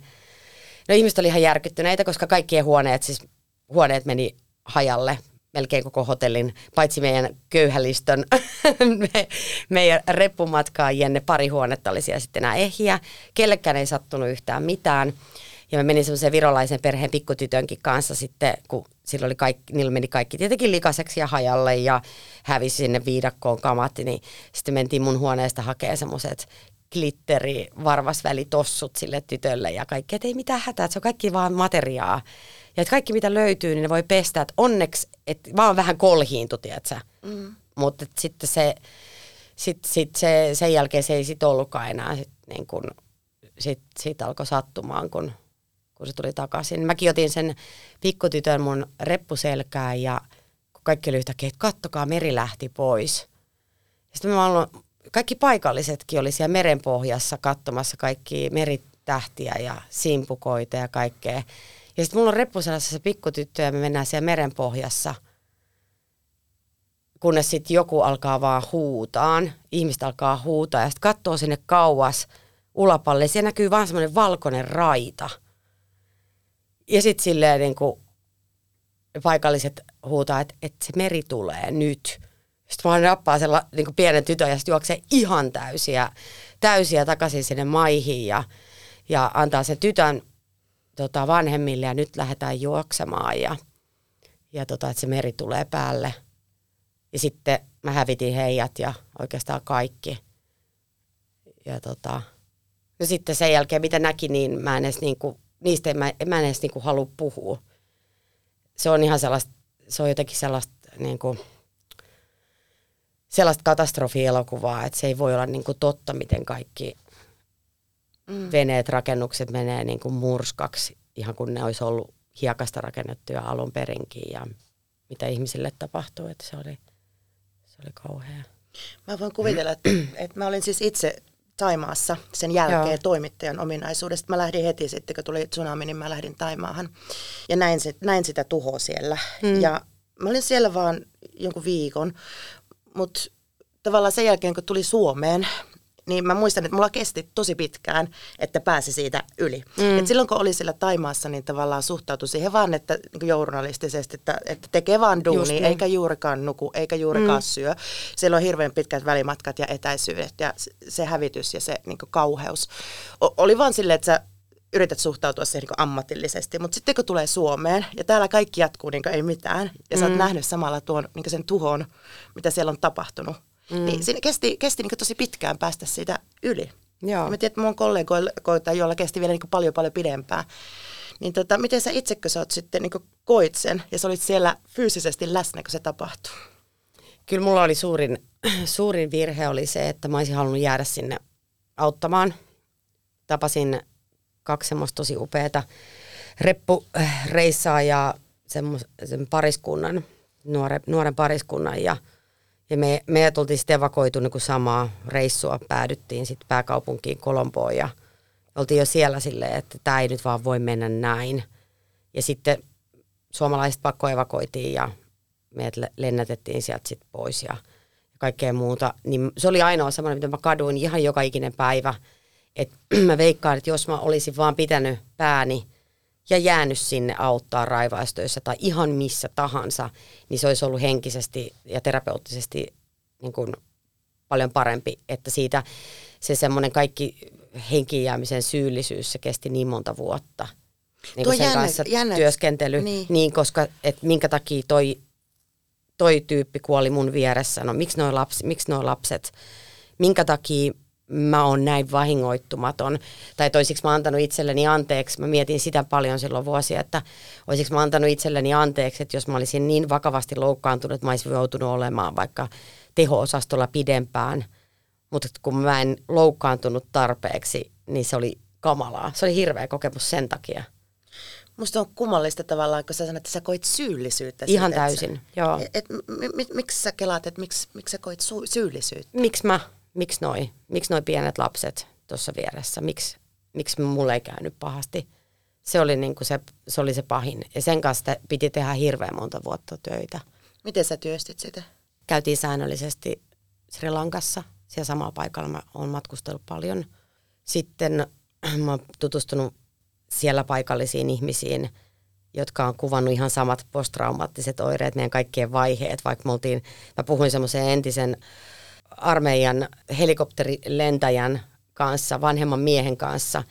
no ihmiset oli ihan järkyttyneitä, koska kaikkien huoneet, siis huoneet meni hajalle melkein koko hotellin, paitsi meidän köyhälistön, me, meidän reppumatkaajien ne pari huonetta oli siellä sitten enää ehjiä. Kellekään ei sattunut yhtään mitään. Ja mä menin semmoisen virolaisen perheen pikkutytönkin kanssa sitten, kun sillä oli kaikki, niillä meni kaikki tietenkin likaseksi ja hajalle ja hävisi sinne viidakkoon kamat, niin sitten mentiin mun huoneesta hakemaan semmoiset glitteri varvasvälitossut sille tytölle ja kaikki, että ei mitään hätää, että se on kaikki vaan materiaa. Ja että kaikki mitä löytyy, niin ne voi pestä, että onneksi, että vaan vähän kolhiintu, tiedätkö? Mm. Mutta sitten se, sit, sit se, sen jälkeen se ei sit ollutkaan enää, sit, niin kun, sit, sit alkoi sattumaan, kun kun se tuli takaisin. Mäkin otin sen pikkutytön mun reppuselkään ja kun kaikki oli yhtäkkiä, että kattokaa, meri lähti pois. Sitten mä olin, kaikki paikallisetkin oli siellä merenpohjassa katsomassa kaikki meritähtiä ja simpukoita ja kaikkea. Ja sitten mulla on reppuselässä se pikkutyttö ja me mennään siellä merenpohjassa, kunnes sitten joku alkaa vaan huutaan, ihmistä alkaa huutaa ja sitten katsoo sinne kauas ulapalle. Siellä näkyy vaan semmoinen valkoinen raita – ja sitten silleen niin kuin paikalliset huutaa, että, että se meri tulee nyt. Sitten mä nappaa sen niin kuin pienen tytön ja sitten juoksee ihan täysiä, täysiä takaisin sinne maihin ja, ja antaa sen tytön tota, vanhemmille ja nyt lähdetään juoksemaan ja, ja tota, että se meri tulee päälle. Ja sitten mä hävitin heijat ja oikeastaan kaikki. Ja tota, no sitten sen jälkeen, mitä näki, niin mä en edes niin kuin niistä en mä, en mä edes niinku halua puhua. Se on ihan sellaista, se on jotenkin sellaista niinku, sellaista katastrofielokuvaa, että se ei voi olla niinku totta, miten kaikki mm. veneet, rakennukset menee niinku murskaksi, ihan kun ne olisi ollut hiekasta rakennettuja alun perinkin ja mitä ihmisille tapahtuu, että se oli, se oli kauhea. Mä voin kuvitella, että, että mä olin siis itse Taimaassa sen jälkeen Joo. toimittajan ominaisuudesta. Mä lähdin heti sitten, kun tuli tsunami, niin mä lähdin Taimaahan ja näin, se, näin sitä tuhoa siellä. Mm. Ja mä olin siellä vaan jonkun viikon, mutta tavallaan sen jälkeen, kun tuli Suomeen, niin mä muistan, että mulla kesti tosi pitkään, että pääsi siitä yli. Mm. Et silloin kun oli siellä Taimaassa, niin tavallaan suhtautui siihen vaan, että niin journalistisesti, että, että tekee vaan duuni, niin. eikä juurikaan nuku, eikä juurikaan mm. syö. Siellä on hirveän pitkät välimatkat ja etäisyydet ja se hävitys ja se niin kauheus. O- oli vaan silleen, että sä yrität suhtautua siihen niin ammatillisesti, mutta sitten kun tulee Suomeen ja täällä kaikki jatkuu niin ei mitään ja sä oot mm. nähnyt samalla tuon niin sen tuhon, mitä siellä on tapahtunut, Mm. Niin siinä kesti, kesti niin tosi pitkään päästä siitä yli. Joo. Ja mä tiedän, että mun kollegoita, joilla kesti vielä niin paljon paljon pidempään. Niin tota, miten sä itse, kun sä oot sitten niin koit sen ja sä olit siellä fyysisesti läsnä, kun se tapahtuu? Kyllä mulla oli suurin, suurin virhe oli se, että mä olisin halunnut jäädä sinne auttamaan. Tapasin kaksi semmoista tosi upeata reppureissaa ja sen pariskunnan, nuore, nuoren pariskunnan ja – ja me, meidät oltiin sitten evakoitu niin kuin samaa reissua, päädyttiin sitten pääkaupunkiin Kolomboon ja oltiin jo siellä silleen, että tämä ei nyt vaan voi mennä näin. Ja sitten suomalaiset pakko evakoitiin ja meidät lennätettiin sieltä sitten pois ja kaikkea muuta. Niin se oli ainoa semmoinen, mitä mä kaduin ihan joka ikinen päivä. Että mä veikkaan, että jos mä olisin vaan pitänyt pääni ja jäänyt sinne auttaa raivaistöissä tai ihan missä tahansa, niin se olisi ollut henkisesti ja terapeuttisesti niin kuin paljon parempi, että siitä se semmoinen kaikki henkijäämisen syyllisyys, se kesti niin monta vuotta. Niin kuin sen jännä, kanssa jännä. työskentely, niin. niin koska et minkä takia toi, toi tyyppi kuoli mun vieressä, no miksi noi, lapsi, miksi noi lapset, minkä takia mä oon näin vahingoittumaton. Tai toisiksi mä oon antanut itselleni anteeksi. Mä mietin sitä paljon silloin vuosia, että olisiko mä antanut itselleni anteeksi, että jos mä olisin niin vakavasti loukkaantunut, että mä olisin joutunut olemaan vaikka teho-osastolla pidempään. Mutta kun mä en loukkaantunut tarpeeksi, niin se oli kamalaa. Se oli hirveä kokemus sen takia. Musta on kummallista tavallaan, kun sä sanoit, että sä koit syyllisyyttä. Ihan siitä, täysin, että joo. Et, et, m- m- miksi sä kelaat, että miksi, miksi sä koit su- syyllisyyttä? Miksi mä, miksi noi, miksi noi pienet lapset tuossa vieressä, miksi, miksi mulle ei käynyt pahasti. Se oli, niinku se, se oli se pahin. Ja sen kanssa te- piti tehdä hirveän monta vuotta töitä. Miten sä työstit sitä? Käytiin säännöllisesti Sri Lankassa. Siellä samalla paikalla mä oon matkustellut paljon. Sitten mä oon tutustunut siellä paikallisiin ihmisiin, jotka on kuvannut ihan samat posttraumaattiset oireet, meidän kaikkien vaiheet. Vaikka me oltiin, mä puhuin semmoisen entisen armeijan helikopterilentäjän kanssa, vanhemman miehen kanssa,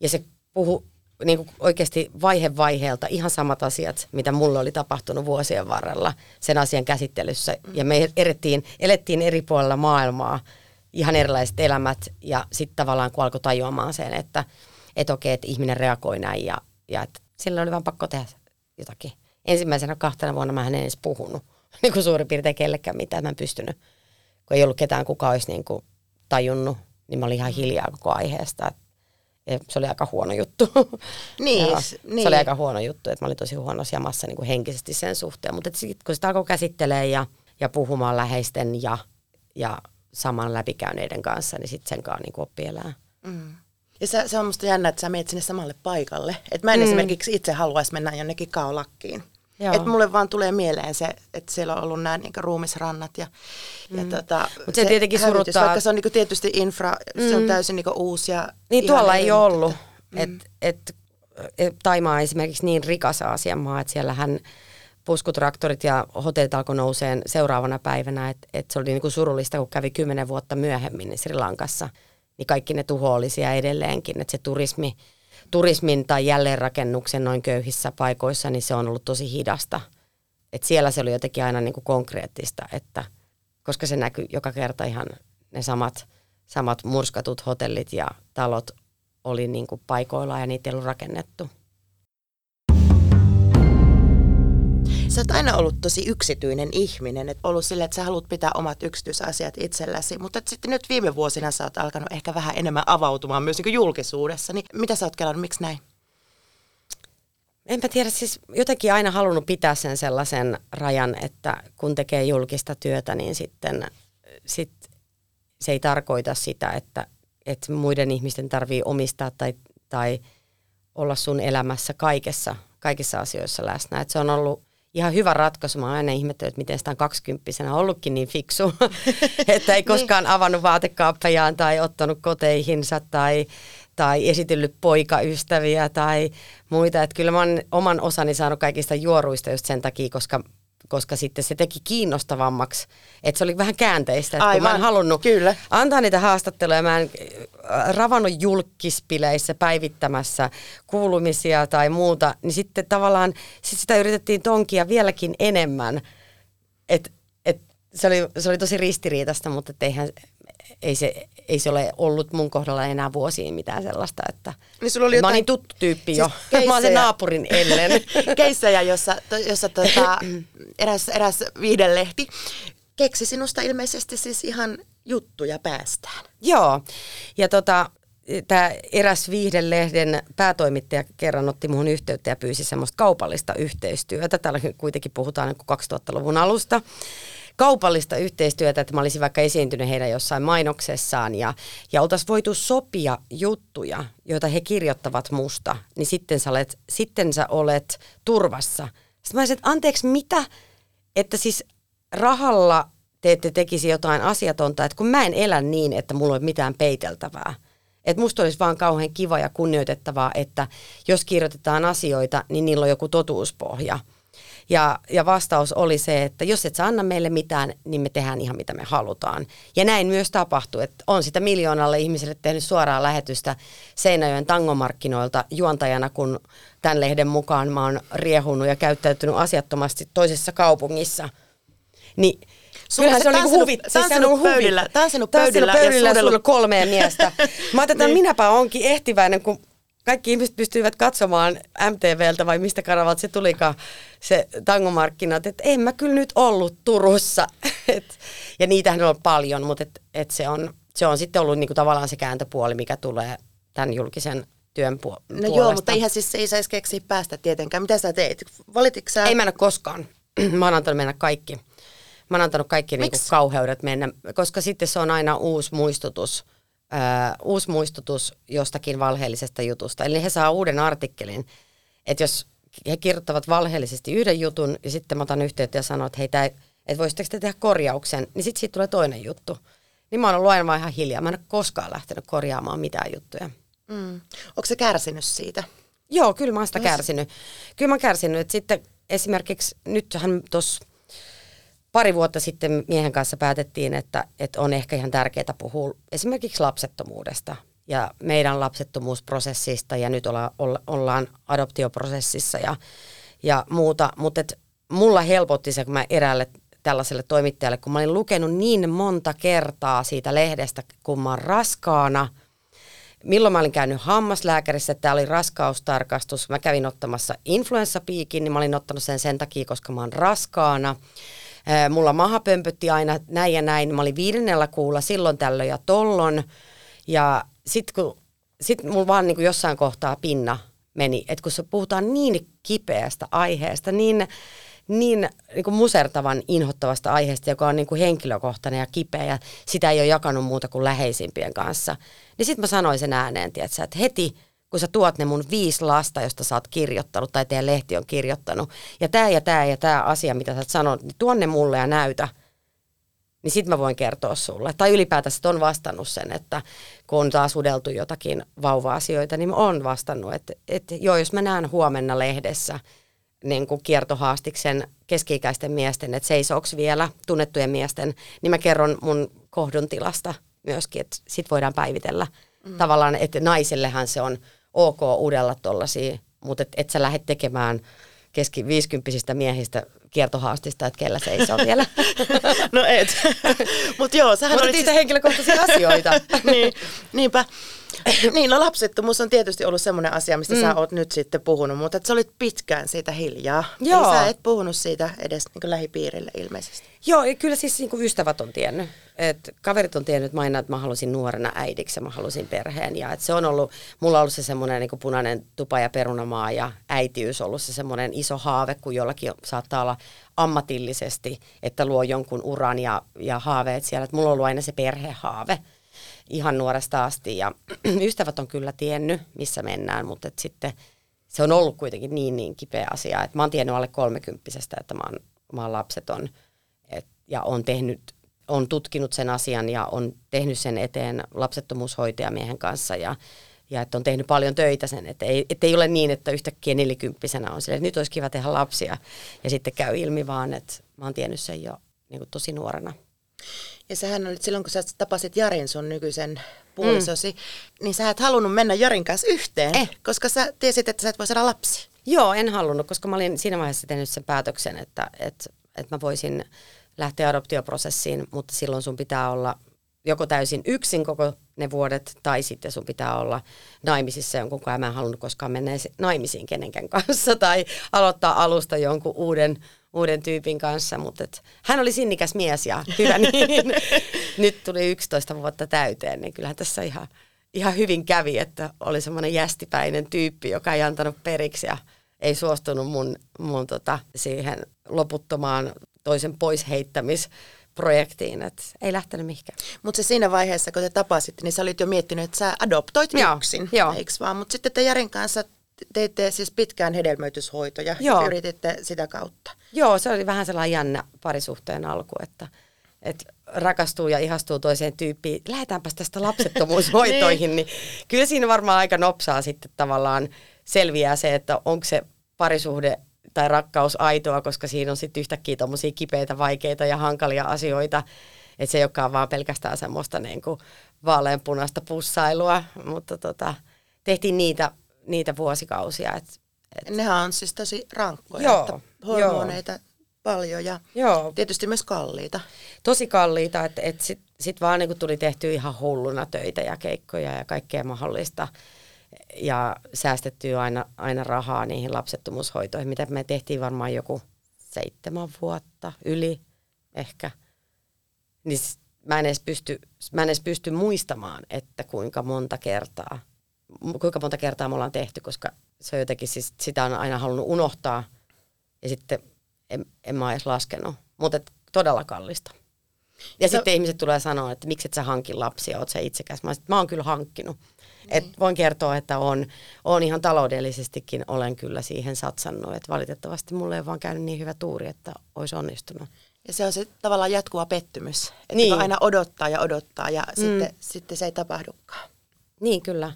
ja se puhu niin kuin oikeasti vaihe vaiheelta ihan samat asiat, mitä mulle oli tapahtunut vuosien varrella sen asian käsittelyssä. Ja me elettiin, elettiin eri puolilla maailmaa, ihan erilaiset elämät, ja sitten tavallaan kun alkoi tajuamaan sen, että et okei, että ihminen reagoi näin, ja, ja että sillä oli vaan pakko tehdä jotakin. Ensimmäisenä kahtena vuonna mä en edes puhunut niin kuin suurin piirtein kellekään mitään, mä en pystynyt kun ei ollut ketään, kuka olisi niin kuin tajunnut, niin mä olin ihan hiljaa koko aiheesta. Et- et se oli aika huono juttu. Niin, Joo, s- Se niin. oli aika huono juttu, että mä olin tosi huonossa jamassa niin kuin henkisesti sen suhteen. Mutta sitten kun sitä alkoi käsittelee ja, ja puhumaan läheisten ja, ja saman läpikäyneiden kanssa, niin sitten sen kanssa niin kuin oppii elää. Mm. Ja se, se on musta jännä, että sä menet sinne samalle paikalle. Että mä en mm. esimerkiksi itse haluaisi mennä jonnekin kaolakkiin. Joo. Että mulle vaan tulee mieleen se, että siellä on ollut nämä niinku ruumisrannat ja, mm. ja tota, Mut se tietenkin hävitys, suruttaa- Vaikka se on niinku tietysti infra, se on täysin niinku uusi ja Niin tuolla ei mutta ollut. että- Et, et, et, Taimaa on esimerkiksi niin rikas Aasian maa, että siellähän puskutraktorit ja hotellit alkoi nouseen seuraavana päivänä. Että et se oli niinku surullista, kun kävi kymmenen vuotta myöhemmin Sri Lankassa, niin kaikki ne tuho oli siellä edelleenkin. Että se turismi, turismin tai jälleenrakennuksen noin köyhissä paikoissa, niin se on ollut tosi hidasta. Et siellä se oli jotenkin aina niinku konkreettista, että koska se näkyy joka kerta ihan ne samat, samat murskatut hotellit ja talot oli niin kuin paikoillaan ja niitä ei ollut rakennettu. Sä oot aina ollut tosi yksityinen ihminen, että ollut silleen, että sä haluat pitää omat yksityisasiat itselläsi, mutta sitten nyt viime vuosina sä oot alkanut ehkä vähän enemmän avautumaan myös niin julkisuudessa, niin mitä sä oot kelannut, miksi näin? Enpä tiedä, siis jotenkin aina halunnut pitää sen sellaisen rajan, että kun tekee julkista työtä, niin sitten sit se ei tarkoita sitä, että, että muiden ihmisten tarvii omistaa tai, tai olla sun elämässä kaikessa, kaikissa asioissa läsnä. Et se on ollut ihan hyvä ratkaisu. Mä oon aina ihmetellyt, että miten sitä on kaksikymppisenä ollutkin niin fiksu, että ei koskaan avannut vaatekaappejaan tai ottanut koteihinsa tai, tai esitellyt poikaystäviä tai muita. Että kyllä mä oon oman osani saanut kaikista juoruista just sen takia, koska koska sitten se teki kiinnostavammaksi, että se oli vähän käänteistä, että kun mä en Aivan, halunnut kyllä. antaa niitä haastatteluja, mä en äh, ravannut julkispileissä päivittämässä kuulumisia tai muuta, niin sitten tavallaan sit sitä yritettiin tonkia vieläkin enemmän, että et, se, oli, se oli tosi ristiriitasta, mutta eihän, ei, se, ei se ole ollut mun kohdalla enää vuosiin mitään sellaista, että Niin sulla oli mä jotain- olin tuttu tyyppi jo, Siis mä sen keissejä. naapurin Ellen. keissejä, jossa, to, jossa tota, eräs, eräs viihdelehti keksi sinusta ilmeisesti siis ihan juttuja päästään. Joo, ja tota, tämä eräs viihdelehden päätoimittaja kerran otti muhun yhteyttä ja pyysi semmoista kaupallista yhteistyötä. Täällä kuitenkin puhutaan niin kuin 2000-luvun alusta. Kaupallista yhteistyötä, että mä olisin vaikka esiintynyt heidän jossain mainoksessaan ja, ja oltaisiin voitu sopia juttuja, joita he kirjoittavat musta, niin sitten sä olet, sitten sä olet turvassa. Sitten mä olisin, että anteeksi, mitä? Että siis rahalla te ette tekisi jotain asiatonta, että kun mä en elä niin, että mulla ei mitään peiteltävää. Että musta olisi vaan kauhean kiva ja kunnioitettavaa, että jos kirjoitetaan asioita, niin niillä on joku totuuspohja. Ja, ja vastaus oli se, että jos et sä anna meille mitään, niin me tehdään ihan mitä me halutaan. Ja näin myös tapahtui, että on sitä miljoonalle ihmiselle tehnyt suoraa lähetystä Seinäjoen tangomarkkinoilta juontajana, kun tämän lehden mukaan mä oon riehunut ja käyttäytynyt asiattomasti toisessa kaupungissa. Niin Kyllähän se on niinku huvit, siis sehän on huvit. pöydillä, tanssinut Tanssinut pöydillä, pöydillä ja suudellut kolmea miestä. Mä ajattelin, että Niin. minäpä onkin ehtiväinen, kun kaikki ihmiset pystyivät katsomaan MTVltä vai mistä kanavalta se tulikaan se tangomarkkinat, että en mä kyllä nyt ollut Turussa. Et, ja niitähän on paljon, mutta et, et se, on, se on sitten ollut niinku tavallaan se kääntöpuoli, mikä tulee tämän julkisen työn puo- No puolesta. joo, mutta eihän siis se ei saisi keksiä päästä tietenkään. Mitä sä teit? Valititko sä? Ei mennä koskaan. mä oon antanut mennä kaikki. Mä oon antanut kaikki niinku kauheudet mennä, koska sitten se on aina uusi muistutus, ää, uusi muistutus jostakin valheellisesta jutusta. Eli he saa uuden artikkelin, että jos he kirjoittavat valheellisesti yhden jutun ja sitten mä otan yhteyttä ja sanon, että hei, tää, että voisitteko te tehdä korjauksen, niin sitten siitä tulee toinen juttu. Niin mä oon ollut aina vaan ihan hiljaa. Mä en ole koskaan lähtenyt korjaamaan mitään juttuja. Mm. Onko se kärsinyt siitä? Joo, kyllä mä oon sitä kärsinyt. Kyllä mä oon kärsinyt. Että sitten esimerkiksi nythän tuossa pari vuotta sitten miehen kanssa päätettiin, että, että on ehkä ihan tärkeää puhua esimerkiksi lapsettomuudesta ja meidän lapsettomuusprosessista ja nyt olla, olla, ollaan adoptioprosessissa ja, ja muuta. Mutta mulla helpotti se, kun mä eräälle tällaiselle toimittajalle, kun mä olin lukenut niin monta kertaa siitä lehdestä, kun mä oon raskaana – milloin mä olin käynyt hammaslääkärissä, että tämä oli raskaustarkastus. Mä kävin ottamassa influenssapiikin, niin mä olin ottanut sen sen takia, koska mä oon raskaana. Mulla maha pömpötti aina näin ja näin. Mä olin viidennellä kuulla silloin tällöin ja tollon. Ja sit kun sit mulla vaan niin kuin jossain kohtaa pinna meni, että kun se puhutaan niin kipeästä aiheesta, niin, niin, niin kuin musertavan inhottavasta aiheesta, joka on niin kuin henkilökohtainen ja kipeä ja sitä ei ole jakanut muuta kuin läheisimpien kanssa, niin sitten mä sanoin sen ääneen, tiedätkö, että heti kun sä tuot ne mun viisi lasta, josta sä oot kirjoittanut tai teidän lehti on kirjoittanut, ja tämä ja tämä ja tämä asia, mitä sä oot sanonut, niin tuonne mulle ja näytä, niin sit mä voin kertoa sulle. Tai ylipäätänsä on vastannut sen, että kun on taas udeltu jotakin vauva-asioita, niin mä oon vastannut, että, että joo, jos mä näen huomenna lehdessä niin kuin kiertohaastiksen keski-ikäisten miesten, että seisooks vielä tunnettujen miesten, niin mä kerron mun kohdun tilasta myöskin, että sit voidaan päivitellä. Mm. Tavallaan, että naisellehan se on ok udella tollasia, mutta et, et sä lähde tekemään keski 50 miehistä kiertohaastista, että kellä seisoo vielä. No et. Mutta joo, sähän Mutta olit niitä henkilökohtaisia asioita. niin, niinpä. Niin, no lapsettomuus on tietysti ollut semmoinen asia, mistä mm. sä oot nyt sitten puhunut, mutta et sä olit pitkään siitä hiljaa. Joo. Eli sä et puhunut siitä edes niin lähipiirille ilmeisesti. Joo, ja kyllä siis niin kuin ystävät on tiennyt. Et kaverit on tiennyt, että mä aina, että mä halusin nuorena äidiksi ja mä halusin perheen. Ja et se on ollut, mulla on ollut se semmoinen niin punainen tupa ja perunamaa ja äitiys ollut se semmoinen iso haave, kun jollakin saattaa olla ammatillisesti, että luo jonkun uran ja, ja haaveet siellä. Et mulla on ollut aina se perhehaave ihan nuoresta asti ja ystävät on kyllä tiennyt, missä mennään, mutta et sitten se on ollut kuitenkin niin niin kipeä asia, että mä oon tiennyt alle kolmekymppisestä, että mä oon, mä oon lapseton et, ja on tehnyt, on tutkinut sen asian ja on tehnyt sen eteen lapsettomuushoitajamiehen kanssa ja, ja että on tehnyt paljon töitä sen, että ei, että ei ole niin, että yhtäkkiä nelikymppisenä on sille, että nyt olisi kiva tehdä lapsia ja sitten käy ilmi vaan, että mä oon tiennyt sen jo niin kuin tosi nuorena. Ja sähän olit silloin, kun sä tapasit Jarin sun nykyisen puolisosi, mm. niin sä et halunnut mennä Jarin kanssa yhteen, Eh. koska sä tiesit, että sä et voi saada lapsi. Joo, en halunnut, koska mä olin siinä vaiheessa tehnyt sen päätöksen, että, että, että mä voisin lähteä adoptioprosessiin, mutta silloin sun pitää olla joko täysin yksin koko ne vuodet, tai sitten sun pitää olla naimisissa jonkun kanssa. Mä en halunnut koskaan mennä naimisiin kenenkään kanssa, tai aloittaa alusta jonkun uuden, uuden tyypin kanssa, mutta et, hän oli sinnikäs mies ja hyvä niin. Nyt tuli 11 vuotta täyteen, niin kyllähän tässä ihan, ihan hyvin kävi, että oli semmoinen jästipäinen tyyppi, joka ei antanut periksi ja ei suostunut mun, mun tota, siihen loputtomaan toisen pois heittämisprojektiin, että ei lähtenyt mihinkään. Mutta se siinä vaiheessa, kun te tapasitte, niin sä olit jo miettinyt, että sä adoptoit Joo, yksin, joo. eikö vaan? Mutta sitten te Jarin kanssa teitte siis pitkään hedelmöityshoitoja Joo. ja yrititte sitä kautta. Joo, se oli vähän sellainen jännä parisuhteen alku, että, että rakastuu ja ihastuu toiseen tyyppiin. Lähdetäänpäs tästä lapsettomuushoitoihin, niin kyllä siinä varmaan aika nopsaa sitten tavallaan selviää se, että onko se parisuhde tai rakkaus aitoa, koska siinä on sitten yhtäkkiä tommosia kipeitä, vaikeita ja hankalia asioita, että se ei olekaan vaan pelkästään semmoista niin kuin vaaleanpunaista pussailua, mutta tota, tehtiin niitä, niitä vuosikausia, että Nehän on siis tosi rankkoja, Joo, että hormoneita paljon ja Joo, tietysti myös kalliita. tosi kalliita, että et sitten sit vaan niin tuli tehty ihan hulluna töitä ja keikkoja ja kaikkea mahdollista ja säästettyä aina, aina rahaa niihin lapsettomuushoitoihin, mitä me tehtiin varmaan joku seitsemän vuotta yli ehkä. Niin mä en, edes pysty, mä en edes pysty muistamaan, että kuinka monta kertaa, kuinka monta kertaa me ollaan tehty, koska se on jotenkin, siis sitä on aina halunnut unohtaa ja sitten en, en mä edes laskenut, mutta todella kallista. Ja Se- sitten ihmiset tulee sanoa, että miksi et sä hanki lapsia, oot sä itsekäs. Mä, oon sit, mä oon kyllä hankkinut. Et voin kertoa, että on, on ihan taloudellisestikin olen kyllä siihen satsannut. Et valitettavasti mulle ei vaan käynyt niin hyvä tuuri, että olisi onnistunut. Ja se on se tavallaan jatkuva pettymys. Että Niin. aina odottaa ja odottaa ja mm. sitten, sitten se ei tapahdukaan. Niin kyllä.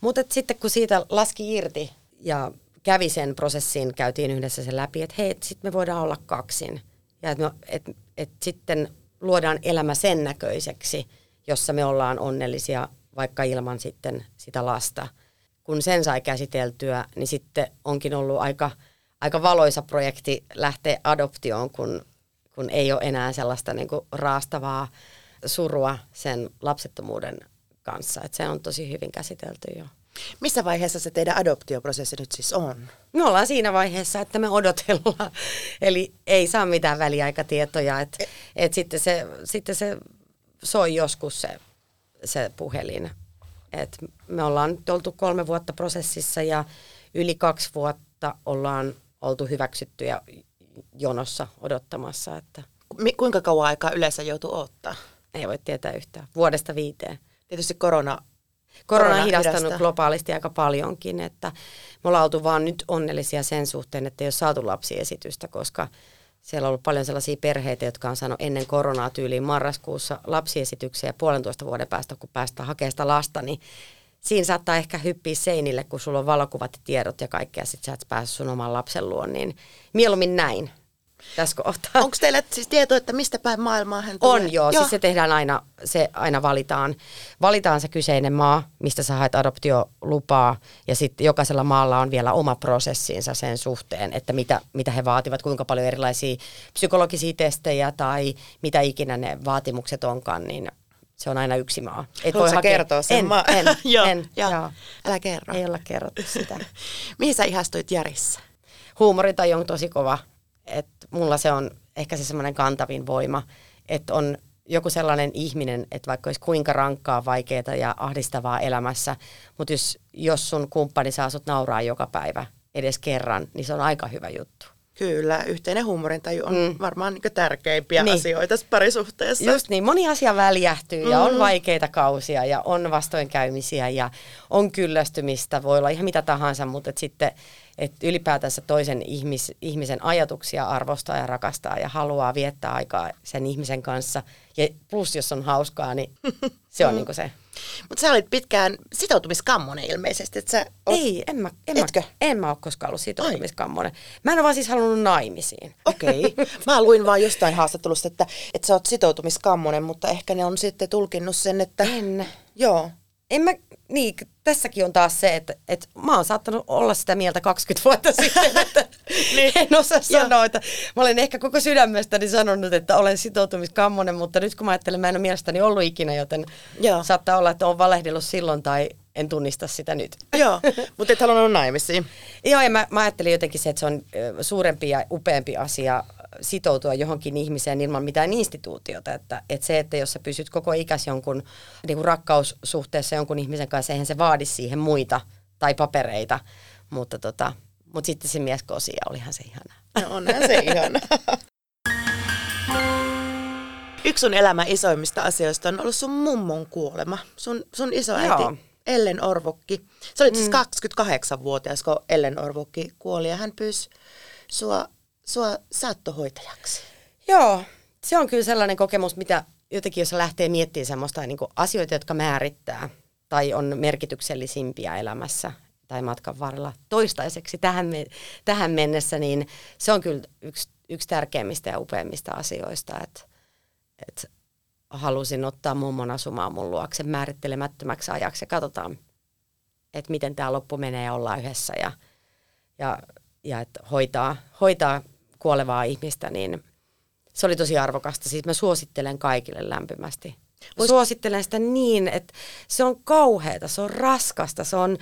Mutta sitten kun siitä laski irti ja kävi sen prosessin, käytiin yhdessä se läpi, että hei, sitten me voidaan olla kaksin. Ja että et, et sitten luodaan elämä sen näköiseksi, jossa me ollaan onnellisia vaikka ilman sitten sitä lasta. Kun sen sai käsiteltyä, niin sitten onkin ollut aika, aika valoisa projekti lähteä adoptioon, kun, kun ei ole enää sellaista niin kuin raastavaa surua sen lapsettomuuden kanssa. Et se on tosi hyvin käsitelty jo. Missä vaiheessa se teidän adoptioprosessi nyt siis on? Me ollaan siinä vaiheessa, että me odotellaan. Eli ei saa mitään väliaikatietoja. Et, et sitten, se, sitten se soi joskus se, se puhelin. Et me ollaan nyt oltu kolme vuotta prosessissa ja yli kaksi vuotta ollaan oltu hyväksyttyjä jonossa odottamassa, että Mi- kuinka kauan aikaa yleensä joutuu odottaa? ei voi tietää yhtään. Vuodesta viiteen. Tietysti korona. Korona on hidastanut hidastaa. globaalisti aika paljonkin, että me ollaan oltu vaan nyt onnellisia sen suhteen, että ei ole saatu lapsiesitystä, koska siellä on ollut paljon sellaisia perheitä, jotka on saanut ennen koronaa tyyliin marraskuussa lapsiesityksiä ja puolentoista vuoden päästä, kun päästään hakemaan sitä lasta, niin siinä saattaa ehkä hyppiä seinille, kun sulla on valokuvat ja tiedot ja kaikkea, sit sä et pääse sun oman lapsen luon, niin mieluummin näin tässä kohtaa. Onko teillä siis tieto, että mistä päin maailmaa hän tulee? On joo, siis se tehdään aina, se aina valitaan. Valitaan se kyseinen maa, mistä sä haet adoptiolupaa ja sitten jokaisella maalla on vielä oma prosessinsa sen suhteen, että mitä, mitä he vaativat, kuinka paljon erilaisia psykologisia testejä tai mitä ikinä ne vaatimukset onkaan, niin se on aina yksi maa. Et Haluatko sä hakea- kertoa sen en, maa? En, Joo, en, joo. joo. Älä kerro. Ei olla kerrottu sitä. Mihin sä ihastuit Järissa? huumoritaju on tosi kova. Että mulla se on ehkä se semmoinen kantavin voima, että on joku sellainen ihminen, että vaikka olisi kuinka rankkaa, vaikeaa ja ahdistavaa elämässä, mutta jos, jos sun kumppani saa sut nauraa joka päivä edes kerran, niin se on aika hyvä juttu. Kyllä, yhteinen huumorintaju on Mm. mm. varmaan niin tärkeimpiä Niin. asioita parisuhteessa. Just niin, moni asia väljähtyy ja on Mm. vaikeita kausia ja on vastoinkäymisiä ja on kyllästymistä, voi olla ihan mitä tahansa, mutta sitten et ylipäätänsä toisen ihmis, ihmisen ajatuksia arvostaa ja rakastaa ja haluaa viettää aikaa sen ihmisen kanssa. Ja plus jos on hauskaa, niin se on niinku se. Mutta sä olit pitkään sitoutumiskammonen ilmeisesti. Että sä oot... Ei, en mä, en, mä, Etkö? en mä ole koskaan ollut sitoutumiskammonen. Mä en ole vaan siis halunnut naimisiin. Okei. Okay. Mä luin vaan jostain haastattelusta, että, että sä oot sitoutumiskammonen, mutta ehkä ne on sitten tulkinnut sen, että... En. Joo. En mä, niin, tässäkin on taas se, että, että mä oon saattanut olla sitä mieltä 20 vuotta sitten, että Niin. en osaa sanoa, että mä olen ehkä koko sydämestäni sanonut, että olen sitoutumiskammonen, mutta nyt kun mä ajattelen, mä en ole mielestäni ollut ikinä, joten Joo. saattaa olla, että on valehdellut silloin tai en tunnista sitä nyt. Joo, mutta et halunnut naimisiin. Joo, ja mä, mä ajattelin jotenkin se, että se on suurempi ja upeampi asia sitoutua johonkin ihmiseen ilman mitään instituutiota. Että, että se, että jos sä pysyt koko ikäs jonkun niin kuin rakkaussuhteessa jonkun ihmisen kanssa, eihän se vaadi siihen muita tai papereita. Mutta, tota, mutta sitten se mies kosi ja olihan se ihana. No, onhan se ihana. Yksi sun elämän isoimmista asioista on ollut sun mummon kuolema. Sun, sun isoäiti Joo. Ellen Orvokki. Sä olit siis 28-vuotias, kun Ellen Orvokki kuoli ja hän pyysi sua, sua saattohoitajaksi. Joo, se on kyllä sellainen kokemus, mitä jotenkin jos lähtee miettimään semmoista niin asioita, jotka määrittää tai on merkityksellisimpiä elämässä tai matkan varrella toistaiseksi tähän, me, tähän mennessä, niin se on kyllä yksi, yksi tärkeimmistä ja upeimmista asioista, että, että halusin ottaa mummon asumaan mun luokse määrittelemättömäksi ajaksi ja katsotaan, että miten tämä loppu menee ja ollaan yhdessä ja, ja, ja että hoitaa, hoitaa kuolevaa ihmistä, niin se oli tosi arvokasta. Siis mä suosittelen kaikille lämpimästi. Mä suosittelen sitä niin, että se on kauheata, se on raskasta, se on,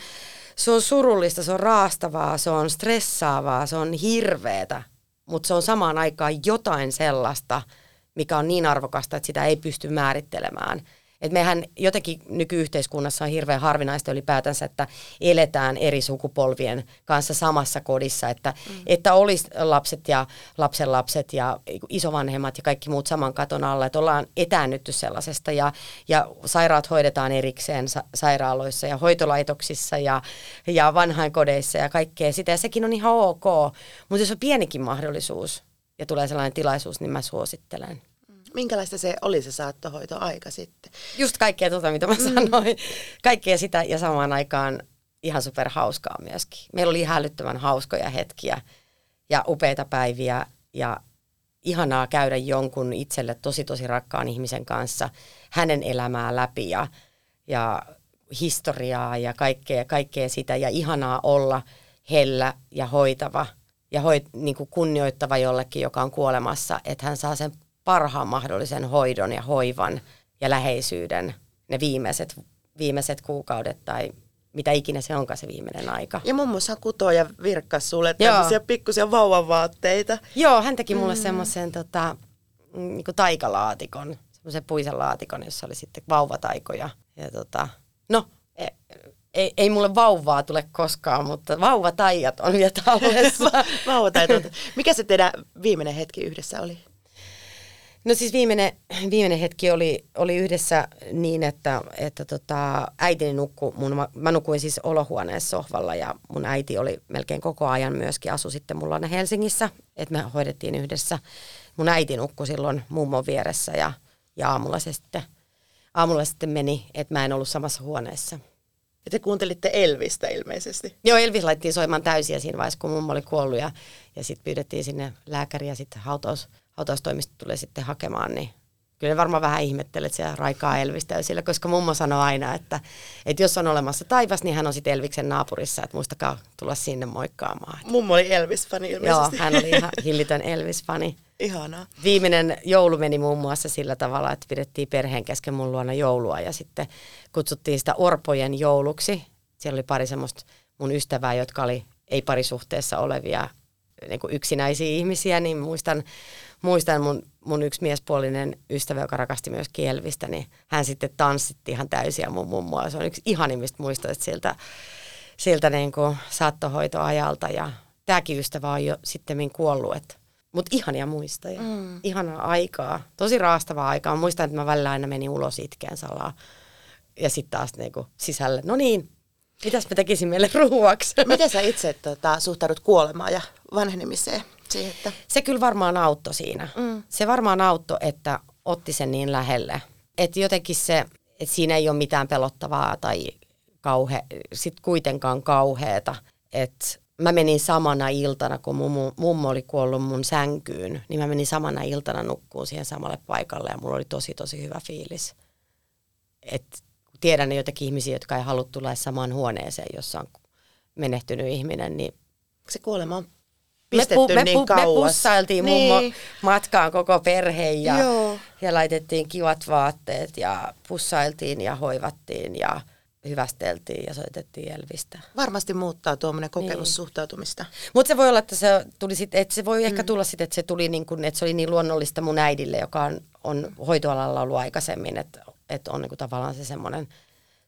se on surullista, se on raastavaa, se on stressaavaa, se on hirveetä, mutta se on samaan aikaan jotain sellaista, mikä on niin arvokasta, että sitä ei pysty määrittelemään. Et mehän jotenkin nykyyhteiskunnassa on hirveän harvinaista ylipäätänsä, että eletään eri sukupolvien kanssa samassa kodissa, että, mm. että olisi lapset ja lapsenlapset ja isovanhemmat ja kaikki muut saman katon alla, että ollaan etäännytty sellaisesta ja, ja sairaat hoidetaan erikseen sa- sairaaloissa ja hoitolaitoksissa ja, ja vanhainkodeissa ja kaikkea sitä ja sekin on ihan ok, mutta jos on pienikin mahdollisuus ja tulee sellainen tilaisuus, niin mä suosittelen. Minkälaista se oli se saattohoitoaika sitten? Just kaikkea tuota, mitä mä mm. sanoin. Kaikkea sitä ja samaan aikaan ihan super hauskaa myöskin. Meillä oli ihan älyttömän hauskoja hetkiä ja upeita päiviä ja ihanaa käydä jonkun itselle tosi tosi rakkaan ihmisen kanssa hänen elämää läpi ja, ja historiaa ja kaikkea, kaikkea sitä ja ihanaa olla hellä ja hoitava ja hoit, niin kuin kunnioittava jollekin, joka on kuolemassa, että hän saa sen parhaan mahdollisen hoidon ja hoivan ja läheisyyden ne viimeiset, viimeiset kuukaudet tai mitä ikinä se onkaan se viimeinen aika. Ja mummossa kutoo ja virkkas sulle tämmöisiä pikkusia vauvavaatteita. Joo, hän teki mulle mm. semmoisen tota, niin taikalaatikon, semmoisen puisen laatikon, jossa oli sitten vauvataikoja. Ja tota, no, ei, ei, ei mulle vauvaa tule koskaan, mutta vauvataijat on vielä tallessa. Mikä se teidän viimeinen hetki yhdessä oli? No siis viimeinen, viimeinen hetki oli, oli yhdessä niin, että, että tota, äitini nukkui, mun, mä, nukuin siis olohuoneessa sohvalla ja mun äiti oli melkein koko ajan myöskin, asu sitten mulla Helsingissä, että me hoidettiin yhdessä. Mun äiti nukkui silloin mummon vieressä ja, ja aamulla se sitten, aamulla sitten meni, että mä en ollut samassa huoneessa. Ja te kuuntelitte Elvistä ilmeisesti. Joo, Elvis laitettiin soimaan täysiä siinä vaiheessa, kun mummo oli kuollut ja, ja sitten pyydettiin sinne lääkäriä sitten hautaus, hautaustoimisto tulee sitten hakemaan, niin kyllä varmaan vähän ihmettelet siellä raikaa Elvistä sillä, koska mummo sanoi aina, että, että jos on olemassa taivas, niin hän on sitten Elviksen naapurissa, että muistakaa tulla sinne moikkaamaan. Mummo oli Elvis-fani ilmeisesti. Joo, hän oli ihan hillitön Elvis-fani. Ihanaa. Viimeinen joulu meni muun muassa sillä tavalla, että pidettiin perheen kesken mun luona joulua ja sitten kutsuttiin sitä orpojen jouluksi. Siellä oli pari semmoista mun ystävää, jotka oli ei parisuhteessa olevia niin kuin yksinäisiä ihmisiä, niin muistan, muistan mun, mun yksi miespuolinen ystävä, joka rakasti myös kielvistä, niin hän sitten tanssitti ihan täysiä mun mummoa. Se on yksi ihanimmista muistoista siltä, siltä niin kuin saattohoitoajalta ja tämäkin ystävä on jo sitten kuollut, että mutta ihania muistoja, mm. ihanaa aikaa, tosi raastavaa aikaa. Muistan, että mä välillä aina menin ulos itkeen salaa ja sitten taas niinku sisälle, no niin, mitäs mä tekisin meille ruuaksi? Miten sä itse tota, suhtaudut kuolemaan ja vanhenemiseen? Siihen, että... Se kyllä varmaan auttoi siinä. Mm. Se varmaan auttoi, että otti sen niin lähelle. Että jotenkin se, että siinä ei ole mitään pelottavaa tai kauhe, sit kuitenkaan kauheeta. Että mä menin samana iltana, kun mummo, mummo oli kuollut mun sänkyyn, niin mä menin samana iltana nukkuun siihen samalle paikalle ja mulla oli tosi tosi hyvä fiilis. Et tiedän joitakin ihmisiä, jotka ei halua tulla samaan huoneeseen, jossa on menehtynyt ihminen, niin se kuolema on pistetty me, pu, niin me, kauas. Me pussailtiin niin. mummo matkaan koko perhe ja, ja laitettiin kivat vaatteet ja pussailtiin ja hoivattiin ja hyvästeltiin ja soitettiin Elvistä. Varmasti muuttaa tuommoinen kokemus niin. suhtautumista. Mutta se voi olla, että se tuli sit, että se voi mm. ehkä tulla sitten, että se tuli niin kuin, että se oli niin luonnollista mun äidille, joka on, on hoitoalalla ollut aikaisemmin, että, että on niin kuin tavallaan se semmoinen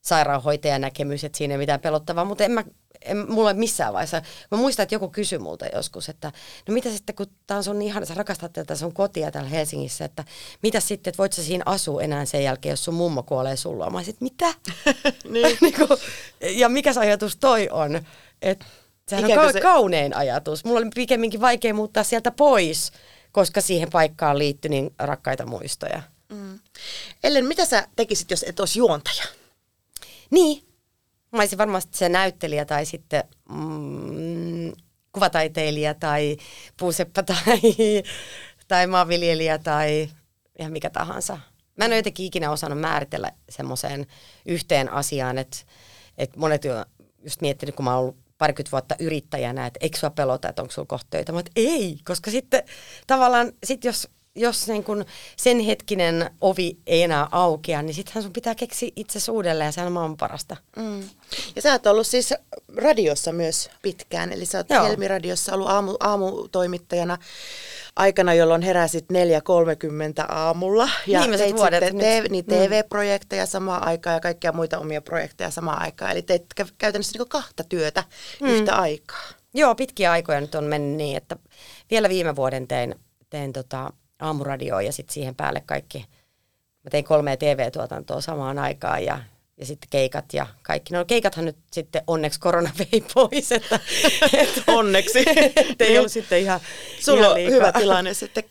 sairaanhoitajan näkemys, että siinä ei mitään pelottavaa, mutta en mä en mulla missään vaiheessa. Mä muistan, että joku kysyi multa joskus, että no mitä sitten, kun tää on sun ihana, sä rakastat tätä sun kotia täällä Helsingissä, että mitä sitten, että voit sä siinä asua enää sen jälkeen, jos sun mummo kuolee sulla. Mä olisin, mitä? niin. niin ja mikä se ajatus toi on? Että sehän Ikään on ka- se... kaunein ajatus. Mulla oli pikemminkin vaikea muuttaa sieltä pois, koska siihen paikkaan liittyi niin rakkaita muistoja. Mm. Ellen, mitä sä tekisit, jos et olisi juontaja? Niin, Mä olisin varmasti se näyttelijä tai sitten mm, kuvataiteilija tai puuseppä tai, tai maanviljelijä tai ihan mikä tahansa. Mä en ole jotenkin ikinä osannut määritellä semmoiseen yhteen asiaan, että, että monet on just miettinyt, kun mä oon ollut parikymmentä vuotta yrittäjänä, että eikö sua pelota, että onko sulla kohta töitä? Mä että ei, koska sitten tavallaan, sit jos, jos niin kun sen hetkinen ovi ei enää aukea, niin sittenhän sun pitää keksiä itse uudelleen ja sehän on parasta. Mm. Ja sä oot ollut siis radiossa myös pitkään, eli sä oot Joo. Helmi-radiossa ollut aamu, aamutoimittajana aikana, jolloin heräsit 4.30 aamulla. Ja Viimeiset teit vuodet sitten. TV, niin TV-projekteja samaan aikaan ja kaikkia muita omia projekteja samaan aikaan. Eli teit kä- käytännössä niin kahta työtä mm. yhtä aikaa. Joo, pitkiä aikoja nyt on mennyt niin, että vielä viime vuoden tein, tein tota aamuradioa ja sitten siihen päälle kaikki. Mä tein kolme TV-tuotantoa samaan aikaan ja, ja sitten keikat ja kaikki. No keikathan nyt sitten onneksi korona vei pois, että, että Onneksi. että ei ollut sitten ihan Sulla ihan on liikaa. hyvä tilanne sitten,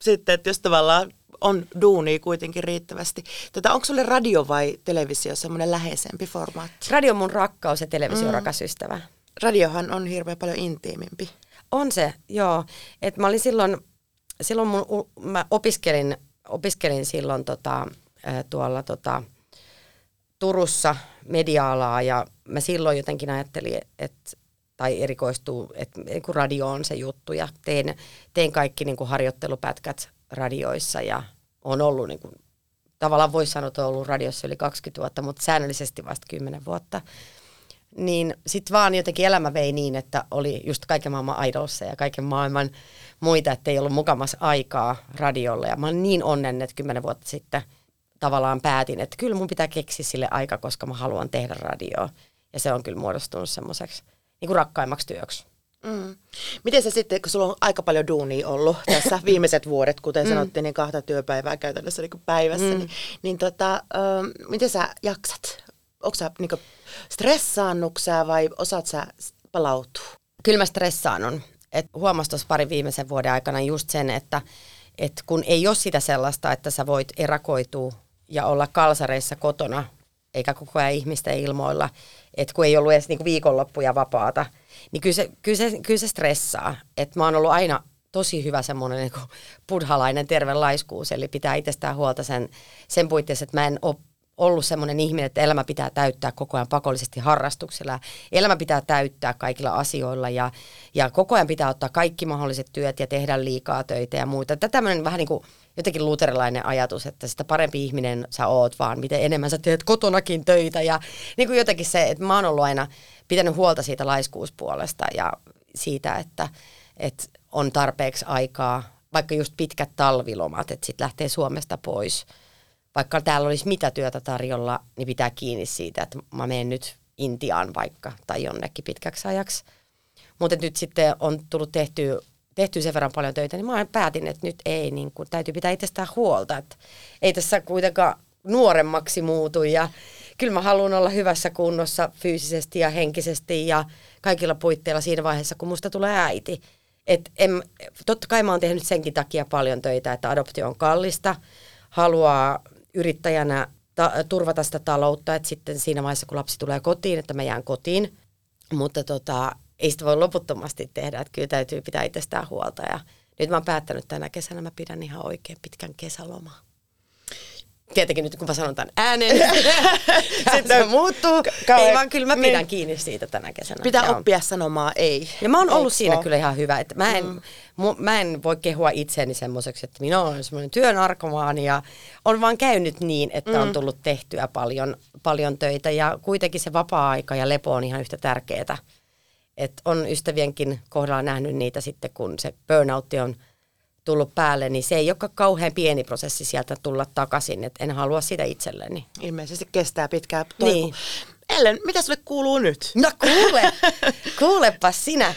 sitten, että jos tavallaan on duunia kuitenkin riittävästi. Tota, onko sulle radio vai televisio semmoinen läheisempi formaatti? Radio on mun rakkaus ja televisio mm. rakas ystävä. Radiohan on hirveän paljon intiimimpi. On se, joo. Et mä olin silloin, silloin mun, mä opiskelin, opiskelin silloin tota, tuolla tota, Turussa media-alaa ja mä silloin jotenkin ajattelin, että tai erikoistuu, että niin radio on se juttu ja tein, tein kaikki niin kuin harjoittelupätkät radioissa ja on ollut niin kuin, tavallaan voisi sanoa, että on ollut radiossa yli 20 vuotta, mutta säännöllisesti vasta 10 vuotta. Niin sitten vaan jotenkin elämä vei niin, että oli just kaiken maailman idolissa ja kaiken maailman muita, että ei ollut mukamas aikaa radiolle. Ja mä olin niin onnen, että kymmenen vuotta sitten tavallaan päätin, että kyllä mun pitää keksiä sille aika, koska mä haluan tehdä radioa. Ja se on kyllä muodostunut semmoiseksi niin kuin rakkaimmaksi työksi. Mm. Miten se sitten, kun sulla on aika paljon duunia ollut tässä viimeiset vuodet, kuten mm. sanottiin, niin kahta työpäivää käytännössä niin päivässä, mm. niin, niin tota, ö, miten sä jaksat? Onko sä niin stressaannuksää vai osaat sä palautua? Kyllä mä stressaan on. Et huomasin tuossa parin viimeisen vuoden aikana just sen, että et kun ei ole sitä sellaista, että sä voit erakoitua ja olla kalsareissa kotona, eikä koko ajan ihmisten ilmoilla, että kun ei ollut edes niinku viikonloppuja vapaata, niin kyllä se, kyllä se, kyllä se stressaa. Et mä oon ollut aina tosi hyvä semmoinen niin buddhalainen terve laiskuus, eli pitää itsestään huolta sen, sen puitteissa, että mä en ole ollut semmoinen ihminen, että elämä pitää täyttää koko ajan pakollisesti harrastuksilla. Elämä pitää täyttää kaikilla asioilla ja, ja koko ajan pitää ottaa kaikki mahdolliset työt ja tehdä liikaa töitä ja muuta. Tämä tämmöinen vähän niin kuin jotenkin luterilainen ajatus, että sitä parempi ihminen sä oot, vaan miten enemmän sä teet kotonakin töitä. Ja niin kuin jotenkin se, että mä oon ollut aina pitänyt huolta siitä laiskuuspuolesta ja siitä, että, että on tarpeeksi aikaa, vaikka just pitkät talvilomat, että sitten lähtee Suomesta pois – vaikka täällä olisi mitä työtä tarjolla, niin pitää kiinni siitä, että mä menen nyt Intiaan vaikka tai jonnekin pitkäksi ajaksi. Mutta nyt sitten on tullut tehty, tehty sen verran paljon töitä, niin mä päätin, että nyt ei, niin kun, täytyy pitää itsestään huolta. Että ei tässä kuitenkaan nuoremmaksi muutu ja kyllä mä haluan olla hyvässä kunnossa fyysisesti ja henkisesti ja kaikilla puitteilla siinä vaiheessa, kun musta tulee äiti. Et en, totta kai mä oon tehnyt senkin takia paljon töitä, että adoptio on kallista, haluaa yrittäjänä ta- turvata sitä taloutta, että sitten siinä vaiheessa, kun lapsi tulee kotiin, että mä jään kotiin. Mutta tota, ei sitä voi loputtomasti tehdä, että kyllä täytyy pitää itsestään huolta. Ja nyt mä oon päättänyt tänä kesänä, mä pidän ihan oikein pitkän kesälomaa. Tietenkin nyt kun mä sanon tämän ääneen, sitten se muuttuu. kauhean- ei vaan kyllä mä pidän niin. kiinni siitä tänä kesänä. Pitää Joo. oppia sanomaan ei. Ja mä oon ollut siinä kyllä ihan hyvä. Että mä, en, mm. mu, mä en voi kehua itseäni semmoiseksi, että minä olen semmoinen työnarkomaani ja on vaan käynyt niin, että mm. on tullut tehtyä paljon, paljon töitä ja kuitenkin se vapaa-aika ja lepo on ihan yhtä tärkeää. Et on ystävienkin kohdalla nähnyt niitä sitten, kun se burnoutti on tullut päälle, niin se ei olekaan kauhean pieni prosessi sieltä tulla takaisin, että en halua sitä itselleni. Ilmeisesti kestää pitkään toipu. Niin. Ellen, mitä sulle kuuluu nyt? No kuule, kuulepa sinä.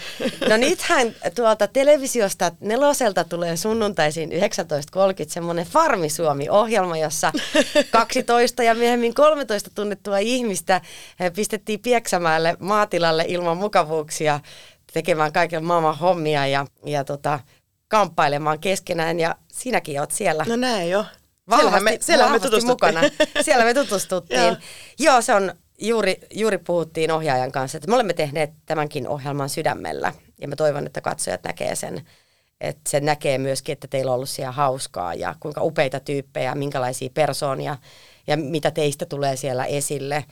No nythän tuolta televisiosta neloselta tulee sunnuntaisin 19.30 semmoinen Farmi Suomi-ohjelma, jossa 12 ja myöhemmin 13 tunnettua ihmistä eh, pistettiin Pieksämäelle maatilalle ilman mukavuuksia tekemään kaiken maailman hommia ja, ja tota, kamppailemaan keskenään ja sinäkin oot siellä. No näin jo. Vahvasti, Siellähän me, siellähän me tutustuttiin. mukana. Siellä me tutustuttiin. Joo. Joo, se on, juuri, juuri puhuttiin ohjaajan kanssa, että me olemme tehneet tämänkin ohjelman sydämellä. Ja mä toivon, että katsojat näkee sen, että se näkee myöskin, että teillä on ollut siellä hauskaa ja kuinka upeita tyyppejä, minkälaisia persoonia ja mitä teistä tulee siellä esille.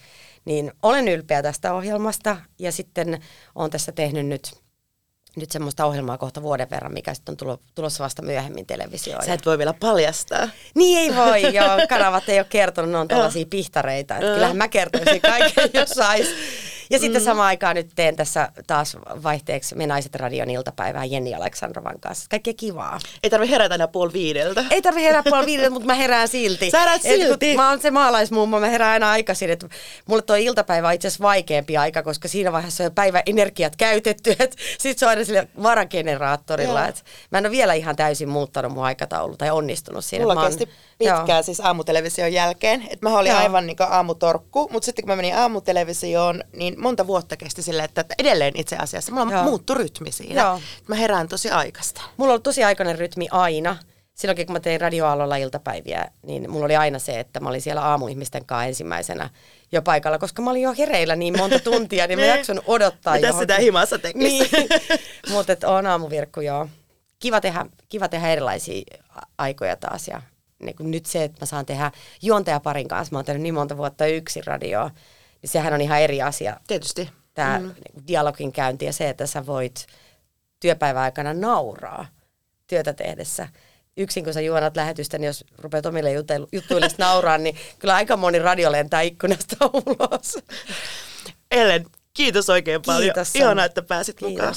Niin olen ylpeä tästä ohjelmasta ja sitten olen tässä tehnyt nyt nyt semmoista ohjelmaa kohta vuoden verran, mikä sitten on tulossa vasta myöhemmin televisioon. Sä et voi vielä paljastaa. Niin ei voi, joo. Kanavat ei ole kertonut, ne on tällaisia pihtareita. Että kyllähän mä kertoisin kaiken, jos sais. Ja sitten mm. samaan aikaan nyt teen tässä taas vaihteeksi Me naiset radion iltapäivää Jenni Aleksandrovan kanssa. Kaikkea kivaa. Ei tarvi herätä enää puoli viideltä. Ei tarvi herätä puoli viideltä, mutta mä herään silti. Sä herät silti? mä oon se maalaismummo, mä herään aina aikaisin. Että mulle tuo iltapäivä on itse asiassa vaikeampi aika, koska siinä vaiheessa on päivän energiat käytetty. Sitten se on aina sille varageneraattorilla. Et mä en ole vielä ihan täysin muuttanut mun aikataulu tai onnistunut siinä. Mulla kesti pitkään joo. siis aamutelevision jälkeen. Että mä olin joo. aivan niin aamutorkku, mutta sitten kun mä menin aamutelevisioon, niin monta vuotta kesti sille, että edelleen itse asiassa mulla Joo. muuttui rytmi siinä. Joo. Mä herään tosi aikaista. Mulla on ollut tosi aikainen rytmi aina. Silloinkin kun mä tein radioaallolla iltapäiviä, niin mulla oli aina se, että mä olin siellä aamuihmisten kanssa ensimmäisenä jo paikalla, koska mä olin jo hereillä niin monta tuntia, niin mä niin. jakson odottaa Mitä sitä himassa tekisi? Niin. Mutta on aamuvirkku, joo. Kiva tehdä, kiva tehdä erilaisia aikoja taas ja niin nyt se, että mä saan tehdä juontajaparin kanssa, mä oon tehnyt niin monta vuotta yksin radioa, sehän on ihan eri asia. Tietysti. Tämä mm. dialogin käynti ja se, että sä voit työpäivän aikana nauraa työtä tehdessä. Yksin kun sä juonat lähetystä, niin jos rupeat omille juttuille nauraa, niin kyllä aika moni radio lentää ikkunasta ulos. Ellen, kiitos oikein paljon. Kiitos. Ihanaa, että pääsit Kiitos. mukaan.